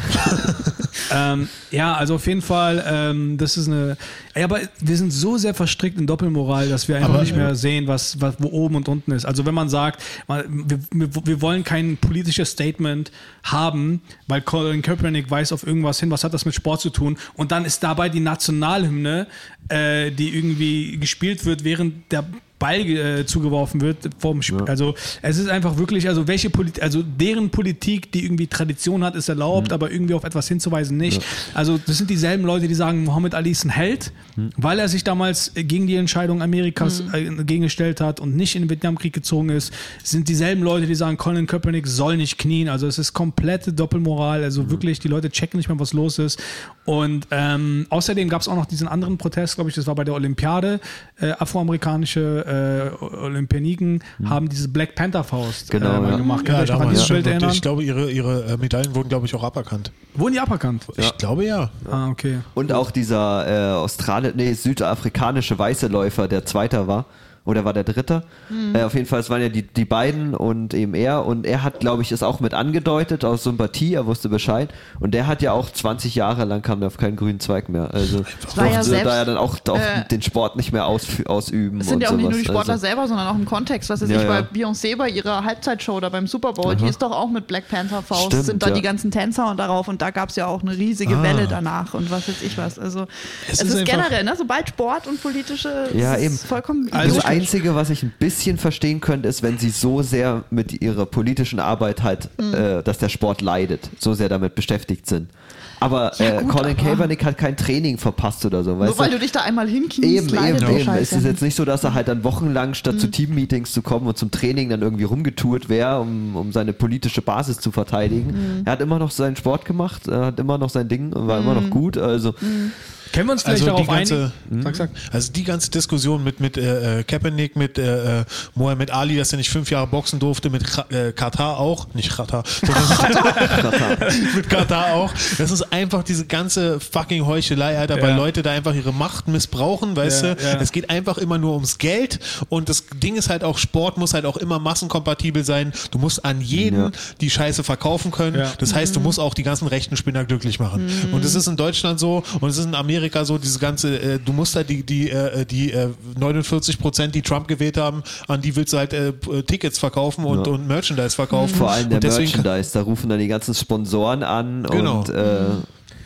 ähm, ja also auf jeden Fall, ähm, das ist eine. Ja, aber wir sind so sehr verstrickt in Doppelmoral, dass wir einfach Aber, nicht mehr ja. sehen, was, was wo oben und unten ist. Also wenn man sagt, wir, wir, wollen kein politisches Statement haben, weil Colin Kaepernick weist auf irgendwas hin, was hat das mit Sport zu tun? Und dann ist dabei die Nationalhymne, äh, die irgendwie gespielt wird, während der Ball äh, zugeworfen wird vom Spiel. Also es ist einfach wirklich, also welche Politik, also deren Politik, die irgendwie Tradition hat, ist erlaubt, aber irgendwie auf etwas hinzuweisen nicht. Also das sind dieselben Leute, die sagen, Mohammed Ali ist ein Held, weil er sich damals gegen die Entscheidung Amerikas äh, gegengestellt hat und nicht in den Vietnamkrieg gezogen ist, sind dieselben Leute, die sagen, Colin Kaepernick soll nicht knien. Also es ist komplette Doppelmoral. Also wirklich, die Leute checken nicht mehr, was los ist. Und ähm, außerdem gab es auch noch diesen anderen Protest, glaube ich, das war bei der Olympiade. Äh, afroamerikanische äh, Olympioniken haben diese Black Panther Faust Genau, äh, ja. gemacht. Ja, damals schon. Bild ich glaube, ihre, ihre äh, Medaillen wurden, glaube ich, auch aberkannt. Wurden die aberkannt? Ich glaube ja. Ah, okay. Und auch dieser äh, Australi nee, südafrikanische weiße Läufer, der Zweiter war. Oder war der Dritte? Äh, auf jeden Fall, es waren ja die, die beiden und eben er. Und er hat, glaube ich, es auch mit angedeutet aus Sympathie. Er wusste Bescheid. Und der hat ja auch 20 Jahre lang kam der auf keinen grünen Zweig mehr. Also war ja durfte selbst, da ja dann auch, auch äh, den Sport nicht mehr ausfü- ausüben. Es sind und ja auch nicht sowas. nur die Sportler also, selber, sondern auch im Kontext. Was weiß Ja, ich, ja. bei Beyoncé bei ihrer Halbzeitshow oder beim Super Bowl, die ist doch auch mit Black Panther Faust, Stimmt, sind da ja. die ganzen Tänzer und darauf und da gab es ja auch eine riesige Ah. Welle danach und was weiß ich was. Also Es es, ist ist, generell, ne? sobald Sport und politische Ja, es ist eben. vollkommen Also. Einzige, was ich ein bisschen verstehen könnte, ist, wenn sie so sehr mit ihrer politischen Arbeit halt, Mhm. äh, dass der Sport leidet, so sehr damit bestätigt sind. Aber Ja, äh, gut, Colin aber- Kaepernick hat kein Training verpasst oder so, Nur weil du? du dich da einmal hinkniest, Eben, eben, eben. Es ist jetzt nicht so, dass er halt dann wochenlang statt Mhm. zu Teammeetings zu kommen und zum Training dann irgendwie rumgetourt wäre, um, um seine politische Basis zu verteidigen. Mhm. Er hat immer noch seinen Sport gemacht, hat immer noch sein Ding und war immer noch gut. Also Können wir uns vielleicht Also die darauf ganze, einigen? Sag, sag. also die ganze Diskussion mit, mit äh, äh, Kaepernick, mit äh, äh, Mohammed Ali, dass er nicht fünf Jahre boxen durfte, mit äh, Katar auch, nicht Katar, sondern mit Katar auch. Das ist einfach diese ganze fucking Heuchelei, Alter, weil Ja. Leute da einfach ihre Macht missbrauchen, weißt Ja, du? ja. Es geht einfach immer nur ums Geld und das Ding ist halt auch, Sport muss halt auch immer massenkompatibel sein. Du musst an jeden Ja. die Scheiße verkaufen können. Ja. Das heißt, du musst auch die ganzen rechten Spinner glücklich machen. Und es ist in Deutschland so und es ist in Amerika so, diese ganze, äh, du musst halt die, die, äh, die äh, 49 Prozent, die Trump gewählt haben, an die willst du halt äh, p- Tickets verkaufen und, Ja. und Merchandise verkaufen. Vor allem der und deswegen, Merchandise, da rufen dann die ganzen Sponsoren an Genau. und äh,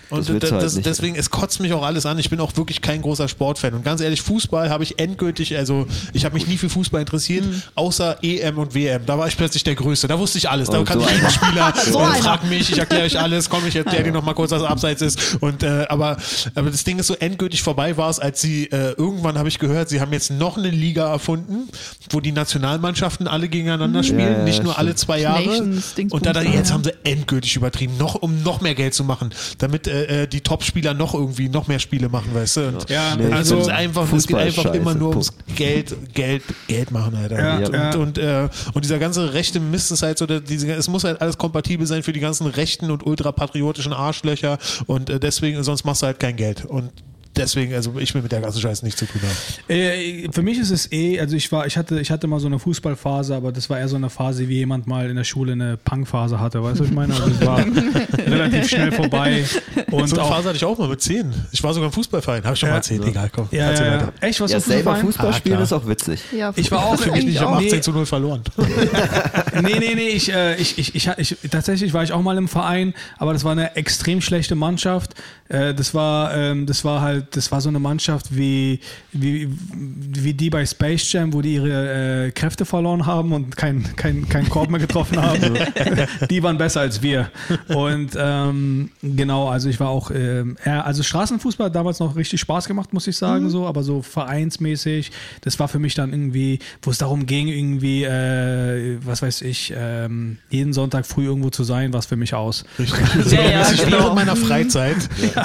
Und das halt das, nicht. deswegen, es kotzt mich auch alles an. Ich bin auch wirklich kein großer Sportfan. Und ganz ehrlich, Fußball habe ich endgültig, also ich habe mich nie für Fußball interessiert, Mhm. außer EM und WM. Da war ich plötzlich der Größte. Da wusste ich alles. Da Oh, kann so ich jeden. Spieler, So äh, frag mich, ich erkläre euch alles, komm, ich erkläre dir noch mal kurz, was abseits ist. Und äh, aber, aber das Ding ist so endgültig vorbei war es, als sie äh, irgendwann habe ich gehört, sie haben jetzt noch eine Liga erfunden, wo die Nationalmannschaften alle gegeneinander spielen, Ja, ja, nicht nur stimmt. alle zwei Jahre. Nations, und da, da jetzt haben sie endgültig übertrieben, noch um noch mehr Geld zu machen, damit äh, äh, die Top-Spieler noch irgendwie noch mehr Spiele machen, weißt du? Und Ja, Nee, also es, ist einfach, es geht einfach immer nur ums Punkt. Geld, Geld, Geld machen, Alter. Ja, und, ja. Und, äh, und dieser ganze rechte Mist ist halt so, der- diese, es muss halt alles kompatibel sein für die ganzen rechten und ultrapatriotischen Arschlöcher und äh, deswegen, sonst machst du halt kein Geld. Und deswegen, also ich will mit der ganzen Scheiße nichts zu tun haben. Äh, für mich ist es eh, also ich war, ich hatte, ich hatte mal so eine Fußballphase, aber das war eher so eine Phase, wie jemand mal in der Schule eine Punkphase hatte, weißt du, was ich meine? Also es war relativ schnell vorbei. Und so eine auch, Phase hatte ich auch mal mit 10. Ich war sogar im Fußballverein, habe ich schon Ja. mal erzählt. Egal, komm. ja, ja, ja. Echt, was ja, selber Fußball? Ah, spielen klar. ist auch witzig. Ja, Ich war auch Für mich nicht, ich habe auch. 18 zu 0 verloren. nee, nee, nee, ich, äh, ich, ich, ich, ich, tatsächlich war ich auch mal im Verein, aber das war eine extrem schlechte Mannschaft. Äh, das war, ähm, das war halt, das war so eine Mannschaft wie, wie, wie die bei Space Jam, wo die ihre äh, Kräfte verloren haben und keinen kein, kein Korb mehr getroffen haben. die waren besser als wir. Und ähm, genau, also ich war auch, ähm, also Straßenfußball hat damals noch richtig Spaß gemacht, muss ich sagen, so, aber so vereinsmäßig, das war für mich dann irgendwie, wo es darum ging, irgendwie, äh, was weiß ich, ähm, jeden Sonntag früh irgendwo zu sein, was für mich aus. Richtig. Ja, ja, Dass ich genau. während meiner Freizeit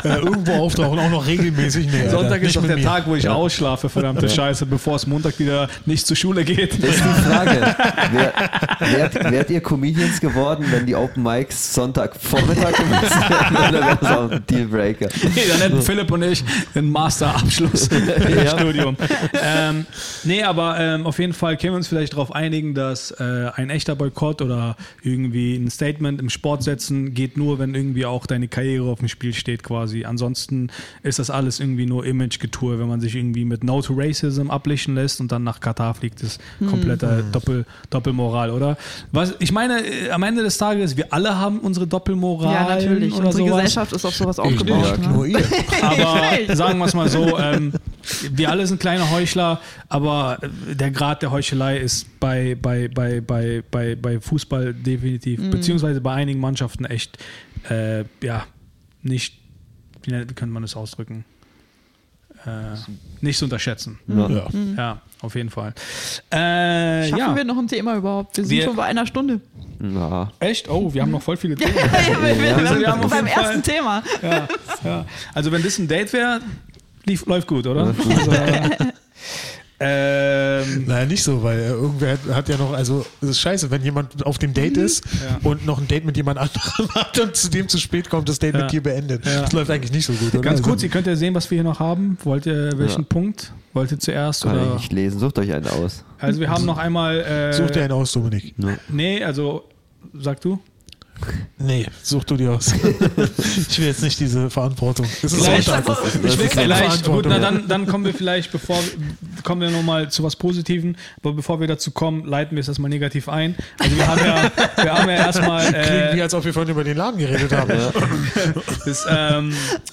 äh, irgendwo auftauchen, auch noch regelmäßig. Nee, Alter, Sonntag ist nicht doch der mir. Tag, wo ich ausschlafe, verdammte Scheiße, bevor es Montag wieder nicht zur Schule geht. Das ist die Frage. Wer, wärt, wärt ihr Comedians geworden, wenn die Open Mics Sonntag Vormittag gewesen wären? Oder wäre das auch ein Dealbreaker? Nee, dann hätten Philipp und ich einen Masterabschluss im Studium. Ähm, nee, aber ähm, auf jeden Fall können wir uns vielleicht darauf einigen, dass äh, ein echter Boykott oder irgendwie ein Statement im Sport setzen geht nur, wenn irgendwie auch deine Karriere auf dem Spiel steht quasi. Ansonsten ist das alles irgendwie nur Image-Getue, wenn man sich irgendwie mit No to Racism ablichten lässt und dann nach Katar fliegt, ist komplette Doppel, Doppelmoral, oder? Was, ich meine, äh, am Ende des Tages, wir alle haben unsere Doppelmoral Ja, natürlich. oder Unsere sowas. Gesellschaft ist auf sowas Ich aufgebaut. nicht, Ne? nur ihr. Aber sagen wir es mal so, ähm, wir alle sind kleine Heuchler, aber äh, der Grad der Heuchelei ist bei, bei, bei, bei, bei, bei Fußball definitiv, Mhm. beziehungsweise bei einigen Mannschaften echt, äh, ja, nicht, wie, könnte man das ausdrücken? Äh, nicht zu unterschätzen. Ja. Ja. Ja, auf jeden Fall. Äh, Schaffen ja. wir noch ein Thema überhaupt? Wir sind Wir- schon bei einer Stunde. Ja. Echt? Oh, wir haben noch voll viele Themen. wir, wir, Also wir haben beim ersten Thema. ja, ja. Also wenn das ein Date wäre, lief- läuft gut, oder? Also, ähm, Naja, nicht so, weil äh, irgendwer hat, hat ja noch, also es ist scheiße, wenn jemand auf dem Date ist Ja. und noch ein Date mit jemand anderem hat und zu dem zu spät kommt, das Date Ja. mit dir beendet. Ja. Das läuft eigentlich nicht so gut, oder? Ganz Also, kurz, ihr könnt ja sehen, was wir hier noch haben. Wollt ihr welchen Ja. Punkt? Wollt ihr zuerst? Kann ich Oder? nicht lesen. Sucht euch einen aus. Also wir haben noch einmal. Äh, Such dir einen aus, Dominik. Nee, also sag du. Nee, such du dir aus. ich will jetzt nicht diese Verantwortung. Das ist Vielleicht- Sonntag. Das ist- Ich will vielleicht, gut, na, dann, dann kommen wir vielleicht, bevor kommen wir nochmal zu was Positiven, aber bevor wir dazu kommen, leiten wir es erstmal negativ ein. Also wir haben ja, wir haben ja erstmal Klingt wie, äh, als ob wir vorhin über den Laden geredet haben. das, ähm,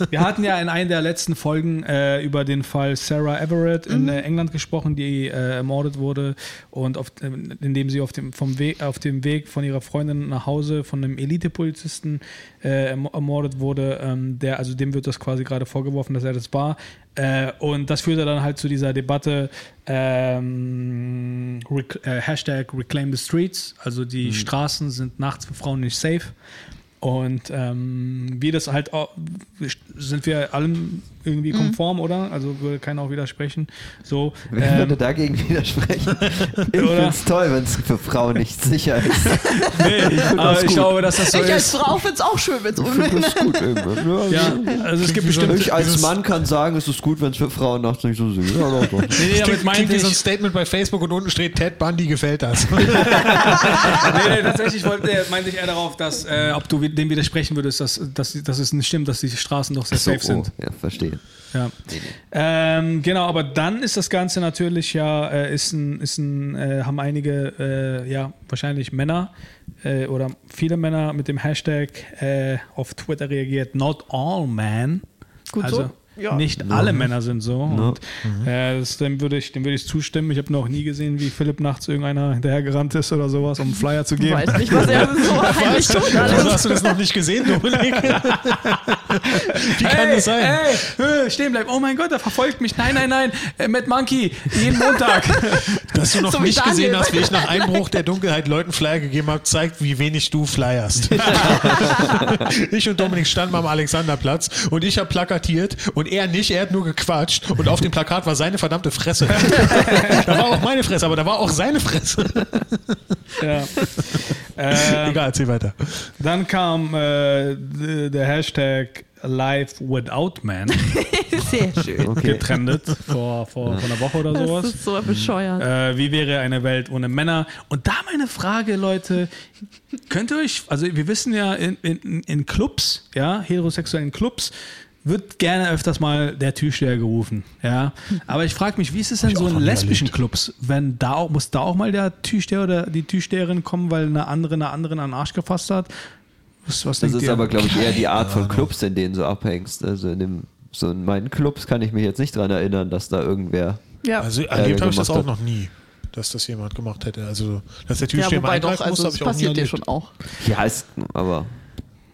wir hatten ja in einer der letzten Folgen äh, über den Fall Sarah Everett in äh, England gesprochen, die äh, ermordet wurde und auf, äh, indem sie auf dem, vom Weg, auf dem Weg von ihrer Freundin nach Hause von einem Elite-Polizisten äh, erm- ermordet wurde, ähm, der, also dem wird das quasi gerade vorgeworfen, dass er das war. Äh, und das führte dann halt zu dieser Debatte ähm, rec äh, Hashtag Reclaim the Streets, also die Straßen sind nachts für Frauen nicht safe. Und ähm, wie das halt auch, sind wir allem irgendwie Mhm. konform, oder? Also würde keiner auch widersprechen. So, Wer ähm, würde dagegen widersprechen? Ich finde es toll, wenn es für Frauen nicht sicher ist. nee, aber ich glaube, dass das so ich als ist. Frau finde es auch schön, wenn es Ich gut irgendwann. Ja, Ja, also es gibt bestimmt. Ich als Mann kann sagen, es ist gut, wenn es für Frauen nachts nicht so. Ja, doch, doch. Nee, nee, damit Klingt, meinte klingt wie so ein ich, Statement bei Facebook und unten steht Ted Bundy gefällt das. nee, nee, tatsächlich wollte, meinte ich eher darauf, dass, äh, ob du dem widersprechen würdest, dass, dass, dass es nicht stimmt, dass die Straßen doch sehr So, safe sind. oh, ja, verstehe. Ja. Ähm, genau, aber dann ist das Ganze natürlich ja, äh, ist ein, ist ein, äh, haben einige, äh, ja, wahrscheinlich Männer äh, oder viele Männer mit dem Hashtag äh, auf Twitter reagiert, not all men. Gut also so. Ja. nicht alle Männer sind so. Und äh, das, dem würde ich, dem würde ich zustimmen. Ich habe noch nie gesehen, wie Philipp nachts irgendeiner hinterhergerannt ist oder sowas, um einen Flyer zu Ich geben. weiß nicht, was er so heimlich tut. Hast du das noch nicht gesehen, Dominik? Wie kann hey, das sein? Hey, stehen bleiben. Oh mein Gott, er verfolgt mich. Nein, nein, nein. Äh, Mad Monkey, jeden Montag. Dass du noch So nicht gesehen hast, wie ich nach Einbruch der Dunkelheit Leuten Flyer gegeben habe, zeigt, wie wenig du flyerst. ich und Dominik standen am Alexanderplatz und ich habe plakatiert und er nicht, er hat nur gequatscht und auf dem Plakat war seine verdammte Fresse. da war auch meine Fresse, aber da war auch seine Fresse. ja. ähm, Egal, erzähl weiter. Dann kam äh, der Hashtag Life Without Man Sehr schön. Okay. getrendet vor, vor, vor einer Woche oder Das sowas. ist so bescheuert. Äh, wie wäre eine Welt ohne Männer? Und da meine Frage, Leute, könnt ihr euch, also wir wissen ja, in, in, in Clubs, ja, heterosexuellen Clubs, wird gerne öfters mal der Türsteher gerufen, ja. Aber ich frage mich, wie ist es denn ich so in lesbischen erlebt. Clubs? Wenn da auch, muss da auch mal der Türsteher oder die Türsteherin kommen, weil eine andere eine anderen an den Arsch gefasst hat? Was, was Das ist ihr? aber, glaube ich, eher die Art von Clubs, in denen du abhängst. Also in dem, so in meinen Clubs kann ich mich jetzt nicht dran erinnern, dass da irgendwer. Ja. Also erlebt habe ich das auch hat. noch nie, dass das jemand gemacht hätte. Also, dass der ja, Türsteher mal wobei doch, eingreifen muss, also habe es ich auch passiert dir schon auch. Ja, ist, aber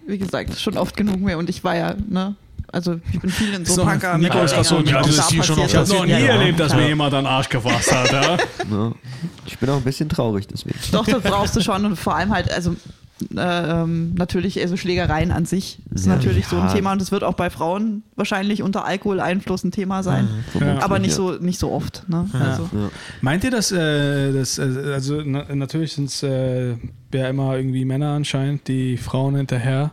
Wie gesagt, schon oft genug mehr. Und ich war ja, ne, also ich bin viel in so So, Punker. Nico ist auch so, ja, das ist hier schon auf ich habe noch nie Ja. erlebt, dass mir jemand an den Arsch gefasst hat, ja. ich bin auch ein bisschen traurig deswegen. Doch, das brauchst du schon und vor allem halt, also äh, ähm, natürlich, also Schlägereien an sich ist Ja. natürlich so ein Ja. Thema und es wird auch bei Frauen wahrscheinlich unter Alkoholeinfluss ein Thema sein. Ja. Aber nicht so, nicht so oft. Ne? Also, Meint ihr, dass, äh, das, äh, also na, natürlich sind es äh, ja immer irgendwie Männer anscheinend, die Frauen hinterher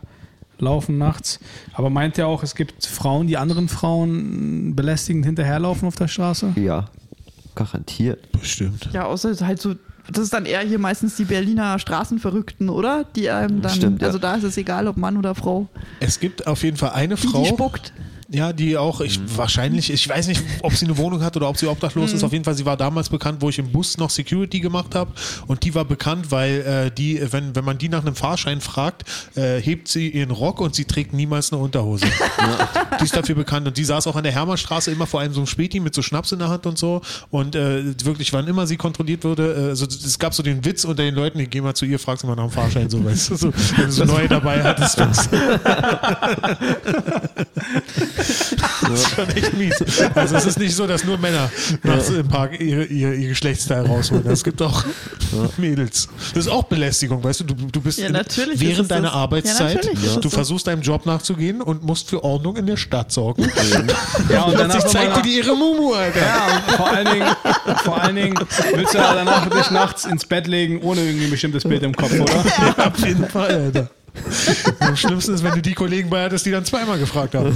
laufen nachts. Aber meint ihr auch, es gibt Frauen, die anderen Frauen belästigend hinterherlaufen auf der Straße? Ja, garantiert. Bestimmt. ja, außer halt so, das ist dann eher hier meistens die Berliner Straßenverrückten, oder? Die einem dann, Stimmt, ja. also da ist es egal, ob Mann oder Frau, Es gibt auf jeden Fall eine die, Frau. die spuckt. Ja, die auch, ich wahrscheinlich, ich weiß nicht, ob sie eine Wohnung hat oder ob sie obdachlos ist. Auf jeden Fall, sie war damals bekannt, wo ich im Bus noch Security gemacht habe. Und die war bekannt, weil äh, die, wenn, wenn man die nach einem Fahrschein fragt, äh, hebt sie ihren Rock und sie trägt niemals eine Unterhose. Die ist dafür bekannt. Und die saß auch an der Hermannstraße immer vor einem so einem Späti mit so Schnaps in der Hand und so. Und äh, wirklich, wann immer sie kontrolliert wurde, äh, also es gab so den Witz unter den Leuten, die geh mal zu ihr, fragst du mal nach dem Fahrschein, so weißt du, so, wenn du so neue dabei hattest. Das ist schon echt mies. Also es ist nicht so, dass nur Männer nachts im Park ihr, ihr, ihr Geschlechtsteil rausholen. Es gibt auch Mädels. Das ist auch Belästigung, weißt du? Du, du bist Ja, in- während deiner das. Ja, Arbeitszeit, es du so. versuchst deinem Job nachzugehen und musst für Ordnung in der Stadt sorgen. Ja, und danach zeigt dir die ihre Mumu, Alter. Ja, und vor allen Dingen, vor allen Dingen willst du ja danach dich nachts ins Bett legen, ohne irgendwie ein bestimmtes Bild im Kopf, oder? Auf jeden Fall, Alter. Am schlimmsten ist, wenn du die Kollegen bei hattest, die dann zweimal gefragt haben.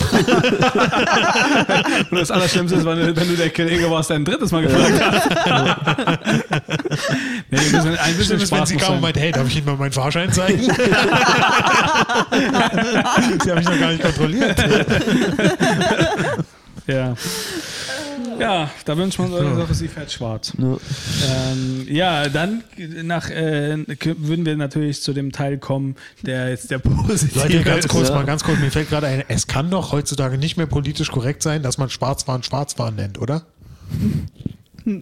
Und das Allerschlimmste ist, wenn du, wenn du der Kollege warst, der ein drittes Mal gefragt hat. nee, ein bisschen, ein bisschen ist, wenn sie muss kam und meint, hey, darf ich Ihnen mal meinen Fahrschein zeigen? sie habe ich noch gar nicht kontrolliert. Ja. Ja, da wünscht man so eine Sache, sie fährt schwarz. Ja. Ähm, ja, dann nach, äh, würden wir natürlich zu dem Teil kommen, der jetzt der positive Leute, ganz ist. kurz, Ja. mal ganz kurz, mir fällt gerade ein, es kann doch heutzutage nicht mehr politisch korrekt sein, dass man Schwarzfahren Schwarzfahren nennt, oder?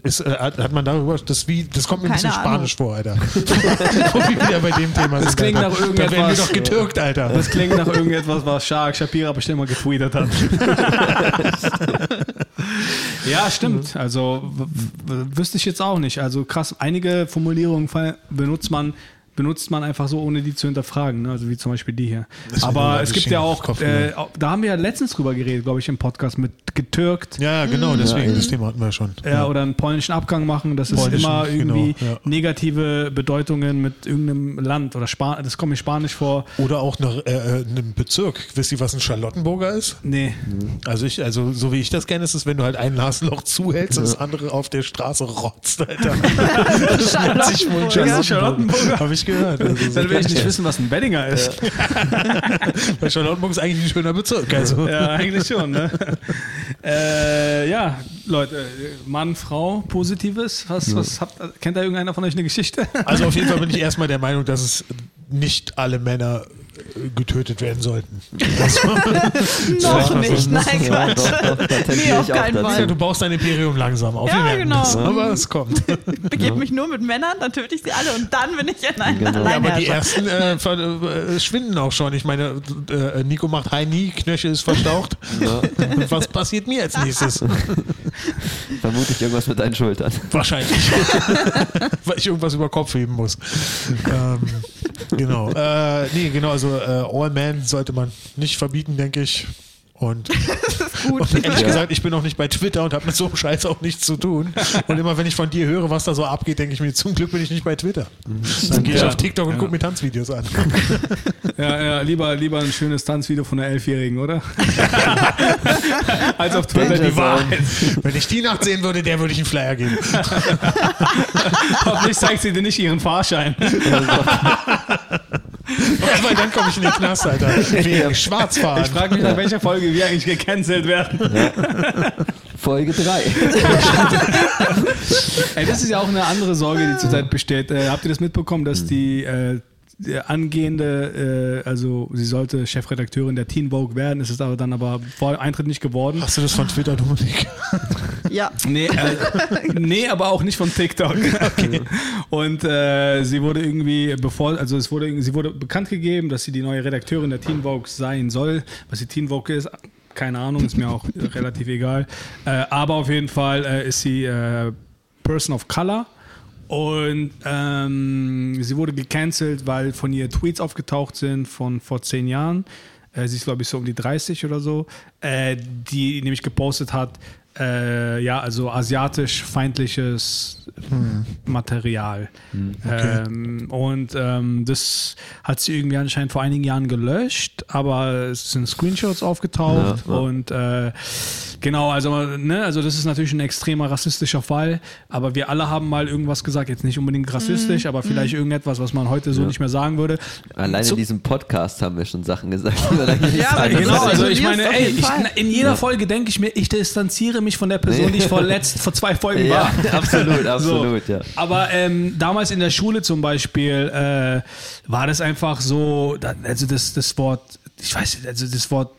Ist, äh, hat man darüber, das, wie, das kommt mir ein Keine bisschen Ahnung. Spanisch vor, Alter. Wo wir wieder bei dem Thema sind. klingt Alter. nach Da werden wir irgendetwas- doch getürkt, Alter. Das klingt nach irgendetwas, was Shark Shapira bestimmt mal getweetet hat. ja, stimmt. Also wüsste ich jetzt auch nicht. Also krass, einige Formulierungen benutzt man benutzt man einfach so, ohne die zu hinterfragen. Ne? Also wie zum Beispiel die hier. Das Aber nur es gibt ja auch, äh, da haben wir ja letztens drüber geredet, glaube ich, im Podcast mit getürkt. Ja, genau, deswegen, Ja, das Thema hatten wir schon. Ja, oder einen polnischen Abgang machen, das ist immer irgendwie genau, ja. negative Bedeutungen mit irgendeinem Land oder Spa das kommt mir Spanisch vor. Oder auch nach äh, äh, einem Bezirk. Wisst ihr, was ein Charlottenburger ist? Nee. Also ich, also so wie ich das kenne, ist es, wenn du halt ein Nasenloch zuhältst und das andere auf der Straße rotzt, Alter. Das nennt sich wohl Charlottenburger. Charlottenburger. Habe ich gehört. Also so Dann will ich nicht wissen, was ein Beddinger ist. Weil Charlottenburg ist eigentlich ein schöner Bezirk. Also. Ja, eigentlich schon, ne? äh, ja, Leute, Mann, Frau, Positives. Was, was habt, kennt da irgendeiner von euch eine Geschichte? also auf jeden Fall bin ich erstmal der Meinung, dass es nicht alle Männer getötet werden sollten. Noch Ja, nicht, nein, ja, Quatsch. doch, doch, Nee, auf ich auch keinen. Fall. Ja, du baust dein Imperium langsam auf. Ja, genau. das. Aber es kommt. Begebe mich nur mit Männern, dann töte ich sie alle und dann bin ich ein Genau. Ja, aber die ersten äh, äh, schwinden auch schon. Ich meine, äh, Nico macht Knee, Knöchel ist verstaucht. Und was passiert mir als nächstes? Vermutlich irgendwas mit deinen Schultern. Wahrscheinlich. Weil ich irgendwas über Kopf heben muss. ähm, genau. Äh, nee, genau. Also äh, All Man sollte man nicht verbieten, denke ich. Und, und ehrlich Ja. gesagt, ich bin auch nicht bei Twitter und habe mit so einem Scheiß auch nichts zu tun. Und immer wenn ich von dir höre, was da so abgeht, denke ich mir, zum Glück bin ich nicht bei Twitter. Dann gehe ich Ja. auf TikTok und gucke mir Tanzvideos an. Ja, ja, lieber, lieber ein schönes Tanzvideo von einer Elfjährigen, oder? Als auf Twitter die Wahrheit. Wenn ich die Nacht sehen würde, der würde ich einen Flyer geben. Hoffentlich zeigt sie dir nicht ihren Fahrschein. Weil dann komme ich in den Knast, Alter. Wegen Schwarzfahren. Ich frage mich, nach welcher Folge wir eigentlich gecancelt werden. Folge 3. Ey, das ist ja auch eine andere Sorge, die zurzeit besteht. Äh, habt ihr das mitbekommen, dass die, äh, die angehende, äh, also sie sollte Chefredakteurin der Teen Vogue werden, ist es aber dann aber vor Eintritt nicht geworden? Hast du das von Twitter, Dominik? Ja, Nee, äh, nee, aber auch nicht von TikTok. Und äh, sie wurde irgendwie, bevor, also es wurde, sie wurde bekannt gegeben, dass sie die neue Redakteurin der Teen Vogue sein soll. Was die Teen Vogue ist, keine Ahnung, ist mir auch relativ egal. Äh, aber auf jeden Fall äh, ist sie äh, Person of Color. Und ähm, sie wurde gecancelt, weil von ihr Tweets aufgetaucht sind von vor zehn Jahren. Äh, sie ist, glaube ich, so um die 30 oder so, die nämlich gepostet hat, äh, ja, also asiatisch-feindliches Material. Ähm, und ähm, das hat sie irgendwie anscheinend vor einigen Jahren gelöscht, aber es sind Screenshots aufgetaucht Ja, ja. und äh, genau, also, ne, also das ist natürlich ein extremer rassistischer Fall, aber wir alle haben mal irgendwas gesagt, jetzt nicht unbedingt rassistisch, aber vielleicht irgendetwas, was man heute so nicht mehr sagen würde. Alleine Zu- in diesem Podcast haben wir schon Sachen gesagt, die wir da hier nicht Ja, aber Genau, also ich meine, ey, ich, in jeder Folge denke ich mir, ich distanziere mich von der Person, die ich vor, letzt, vor zwei Folgen war. Ja, absolut, absolut, ja. Aber ähm, damals in der Schule zum Beispiel äh, war das einfach so, also das, das Wort, ich weiß nicht, also das Wort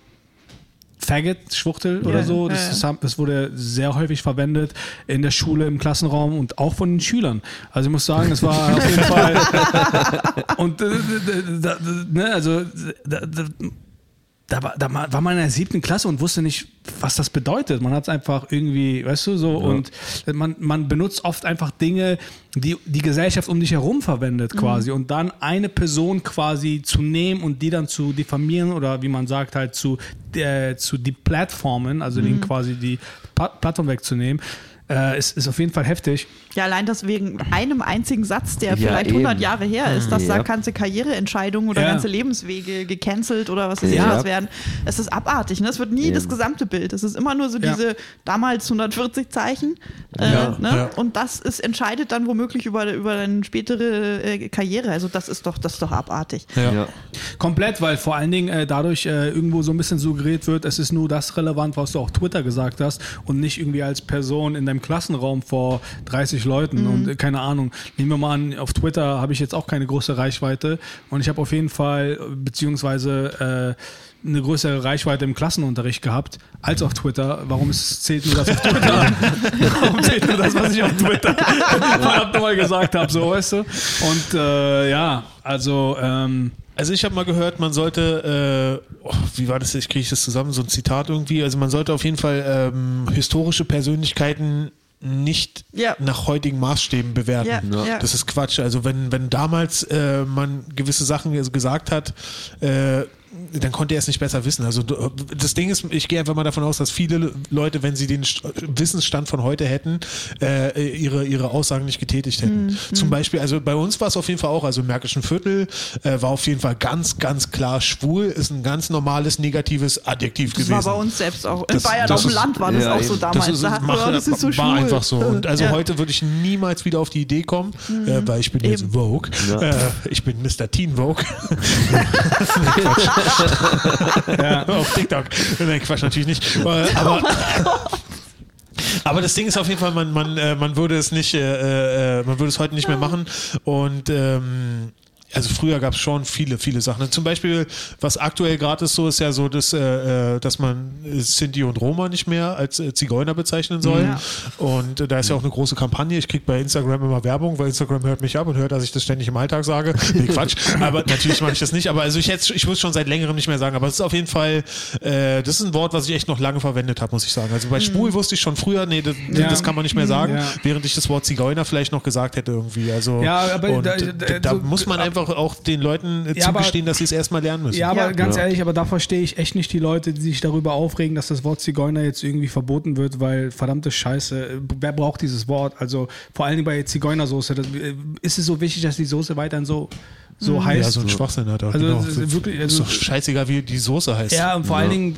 Faggot, Schwuchtel oder so, das, ja. das, haben- das wurde sehr häufig verwendet in der Schule, im Klassenraum und auch von den Schülern. Also ich muss sagen, es war auf jeden Fall und äh, da, da, ne, also da, da, war, da war man in der siebten Klasse und wusste nicht, was das bedeutet. Man hat es einfach irgendwie, weißt du, so und man, man benutzt oft einfach Dinge, die die Gesellschaft um dich herum verwendet quasi. Und dann eine Person quasi zu nehmen und die dann zu diffamieren oder wie man sagt halt zu, äh, zu die Plattformen, also den quasi die Plattform wegzunehmen, äh, ist, ist auf jeden Fall heftig. Ja, allein das wegen einem einzigen Satz, der Ja, vielleicht 100 eben. Jahre her ist, dass Ja. da ganze Karriereentscheidungen oder Ja. ganze Lebenswege gecancelt oder was weiß ich was werden. Es ist abartig. Ne? Es wird nie das gesamte Bild. Es ist immer nur so Ja. diese damals 140 Zeichen. Äh, Ja, ne? ja. Und das ist, entscheidet dann womöglich über, über deine spätere äh, Karriere. Also das ist doch, das ist doch abartig. Ja. Komplett, weil vor allen Dingen äh, dadurch äh, irgendwo so ein bisschen suggeriert wird, es ist nur das relevant, was du auch Twitter gesagt hast und nicht irgendwie als Person in deinem Klassenraum vor 30 Leuten und äh, keine Ahnung. Nehmen wir mal an, auf Twitter habe ich jetzt auch keine große Reichweite und ich habe auf jeden Fall, beziehungsweise äh, eine größere Reichweite im Klassenunterricht gehabt als auf Twitter. Warum ist, zählt nur das auf Twitter? Warum zählt nur das, was ich auf Twitter verdammt nochmal gesagt habe, so weißt du? Und äh, ja, also ähm, Also ich habe mal gehört, man sollte, äh, oh, wie war das, ich kriege das zusammen, so ein Zitat irgendwie, also man sollte auf jeden Fall ähm, historische Persönlichkeiten nicht Ja. nach heutigen Maßstäben bewerten. Ja, ja. Das ist Quatsch. Also wenn, wenn damals äh, man gewisse Sachen gesagt hat, äh, dann konnte er es nicht besser wissen. Also das Ding ist, ich gehe einfach mal davon aus, dass viele Leute, wenn sie den St- Wissensstand von heute hätten, äh, ihre, ihre Aussagen nicht getätigt hätten. Mhm. Zum Beispiel, also bei uns war es auf jeden Fall auch, also im Märkischen Viertel äh, war auf jeden Fall ganz, ganz klar schwul, ist ein ganz normales negatives Adjektiv Das gewesen. war bei uns selbst auch. In Das- Bayern das auf dem ist- Land war das Ja, auch so damals. Das ist, da hat man, mach, das ist so war schwul. Mhm. einfach so. Und also Ja. heute würde ich niemals wieder auf die Idee kommen, äh, weil ich bin jetzt Eben. Vogue. Ja. Äh, ich bin Mr. Teen Vogue. Nee, Quatsch. Auf TikTok. Nein, Quatsch, natürlich nicht. Äh, Aber, aber das Ding ist auf jeden Fall, man, man, äh, man würde es nicht, äh, äh, man würde es heute nicht mehr machen. Und ähm, also früher gab es schon viele, viele Sachen. Zum Beispiel, was aktuell gerade ist so, ist ja so, dass, äh, äh, dass man äh, Sinti und Roma nicht mehr als äh, Zigeuner bezeichnen soll. Ja. Und äh, da ist ja auch eine große Kampagne. Ich kriege bei Instagram immer Werbung, weil Instagram hört mich ab und hört, dass ich das ständig im Alltag sage. Nee, Quatsch. aber natürlich mache ich das nicht. Aber also ich jetzt, ich muss schon seit längerem nicht mehr sagen. Aber es ist auf jeden Fall, äh, das ist ein Wort, was ich echt noch lange verwendet habe, muss ich sagen. Also bei schwul wusste ich schon früher, nee, das, Ja. das kann man nicht mehr sagen, Ja. während ich das Wort Zigeuner vielleicht noch gesagt hätte irgendwie. Also Ja, aber und da- da, da- da so- muss man einfach auch den Leuten äh, Ja, aber- zugestehen, dass sie es erstmal lernen müssen. Ja, aber Ja. ganz Ja. ehrlich, aber da verstehe ich echt nicht die Leute, die sich darüber aufregen, dass das Wort Zigeuner jetzt irgendwie verboten wird, weil verdammte Scheiße, wer braucht dieses Wort? Also vor allem bei Zigeunersoße, das, äh, ist es so wichtig, dass die Soße weiterhin so, so Ja, heißt? so ein Schwachsinn hat er. Also, genau. ist wirklich- ist also- doch scheißegal, wie die Soße heißt. Ja, und vor allen Dingen,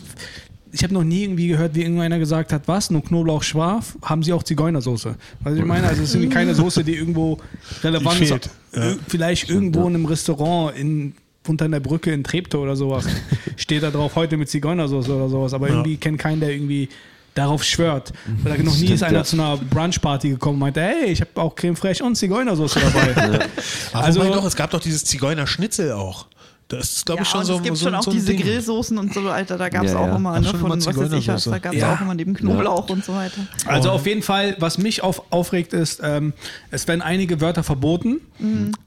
ich habe noch nie irgendwie gehört, wie irgendeiner gesagt hat, was, nur Knoblauch scharf, haben sie auch Zigeunersoße. Was ich meine, also es ist keine Soße, die irgendwo relevant Die ist. Ja. Vielleicht irgendwo in einem Restaurant in unter einer Brücke in Treptow oder sowas steht da drauf heute mit Zigeunersoße oder sowas, aber irgendwie kennt keinen, der irgendwie darauf schwört. Weil da noch nie Stimmt, ist einer ja. zu einer Brunchparty gekommen und meinte, hey, ich habe auch Creme fraiche und Zigeunersoße dabei. Aber Also- doch, es gab doch dieses Zigeuner-Schnitzel auch. Das ist, glaube Ja, ich, schon und so es gibt so, schon auch so diese Ding. Grillsoßen und so weiter. Da gab es Ja, auch ja. immer, ne, von immer was weiß ich was. Da gab es Ja. auch immer neben Knoblauch und so weiter. Also auf jeden Fall, was mich auf, aufregt, ist, ähm, es werden einige Wörter verboten,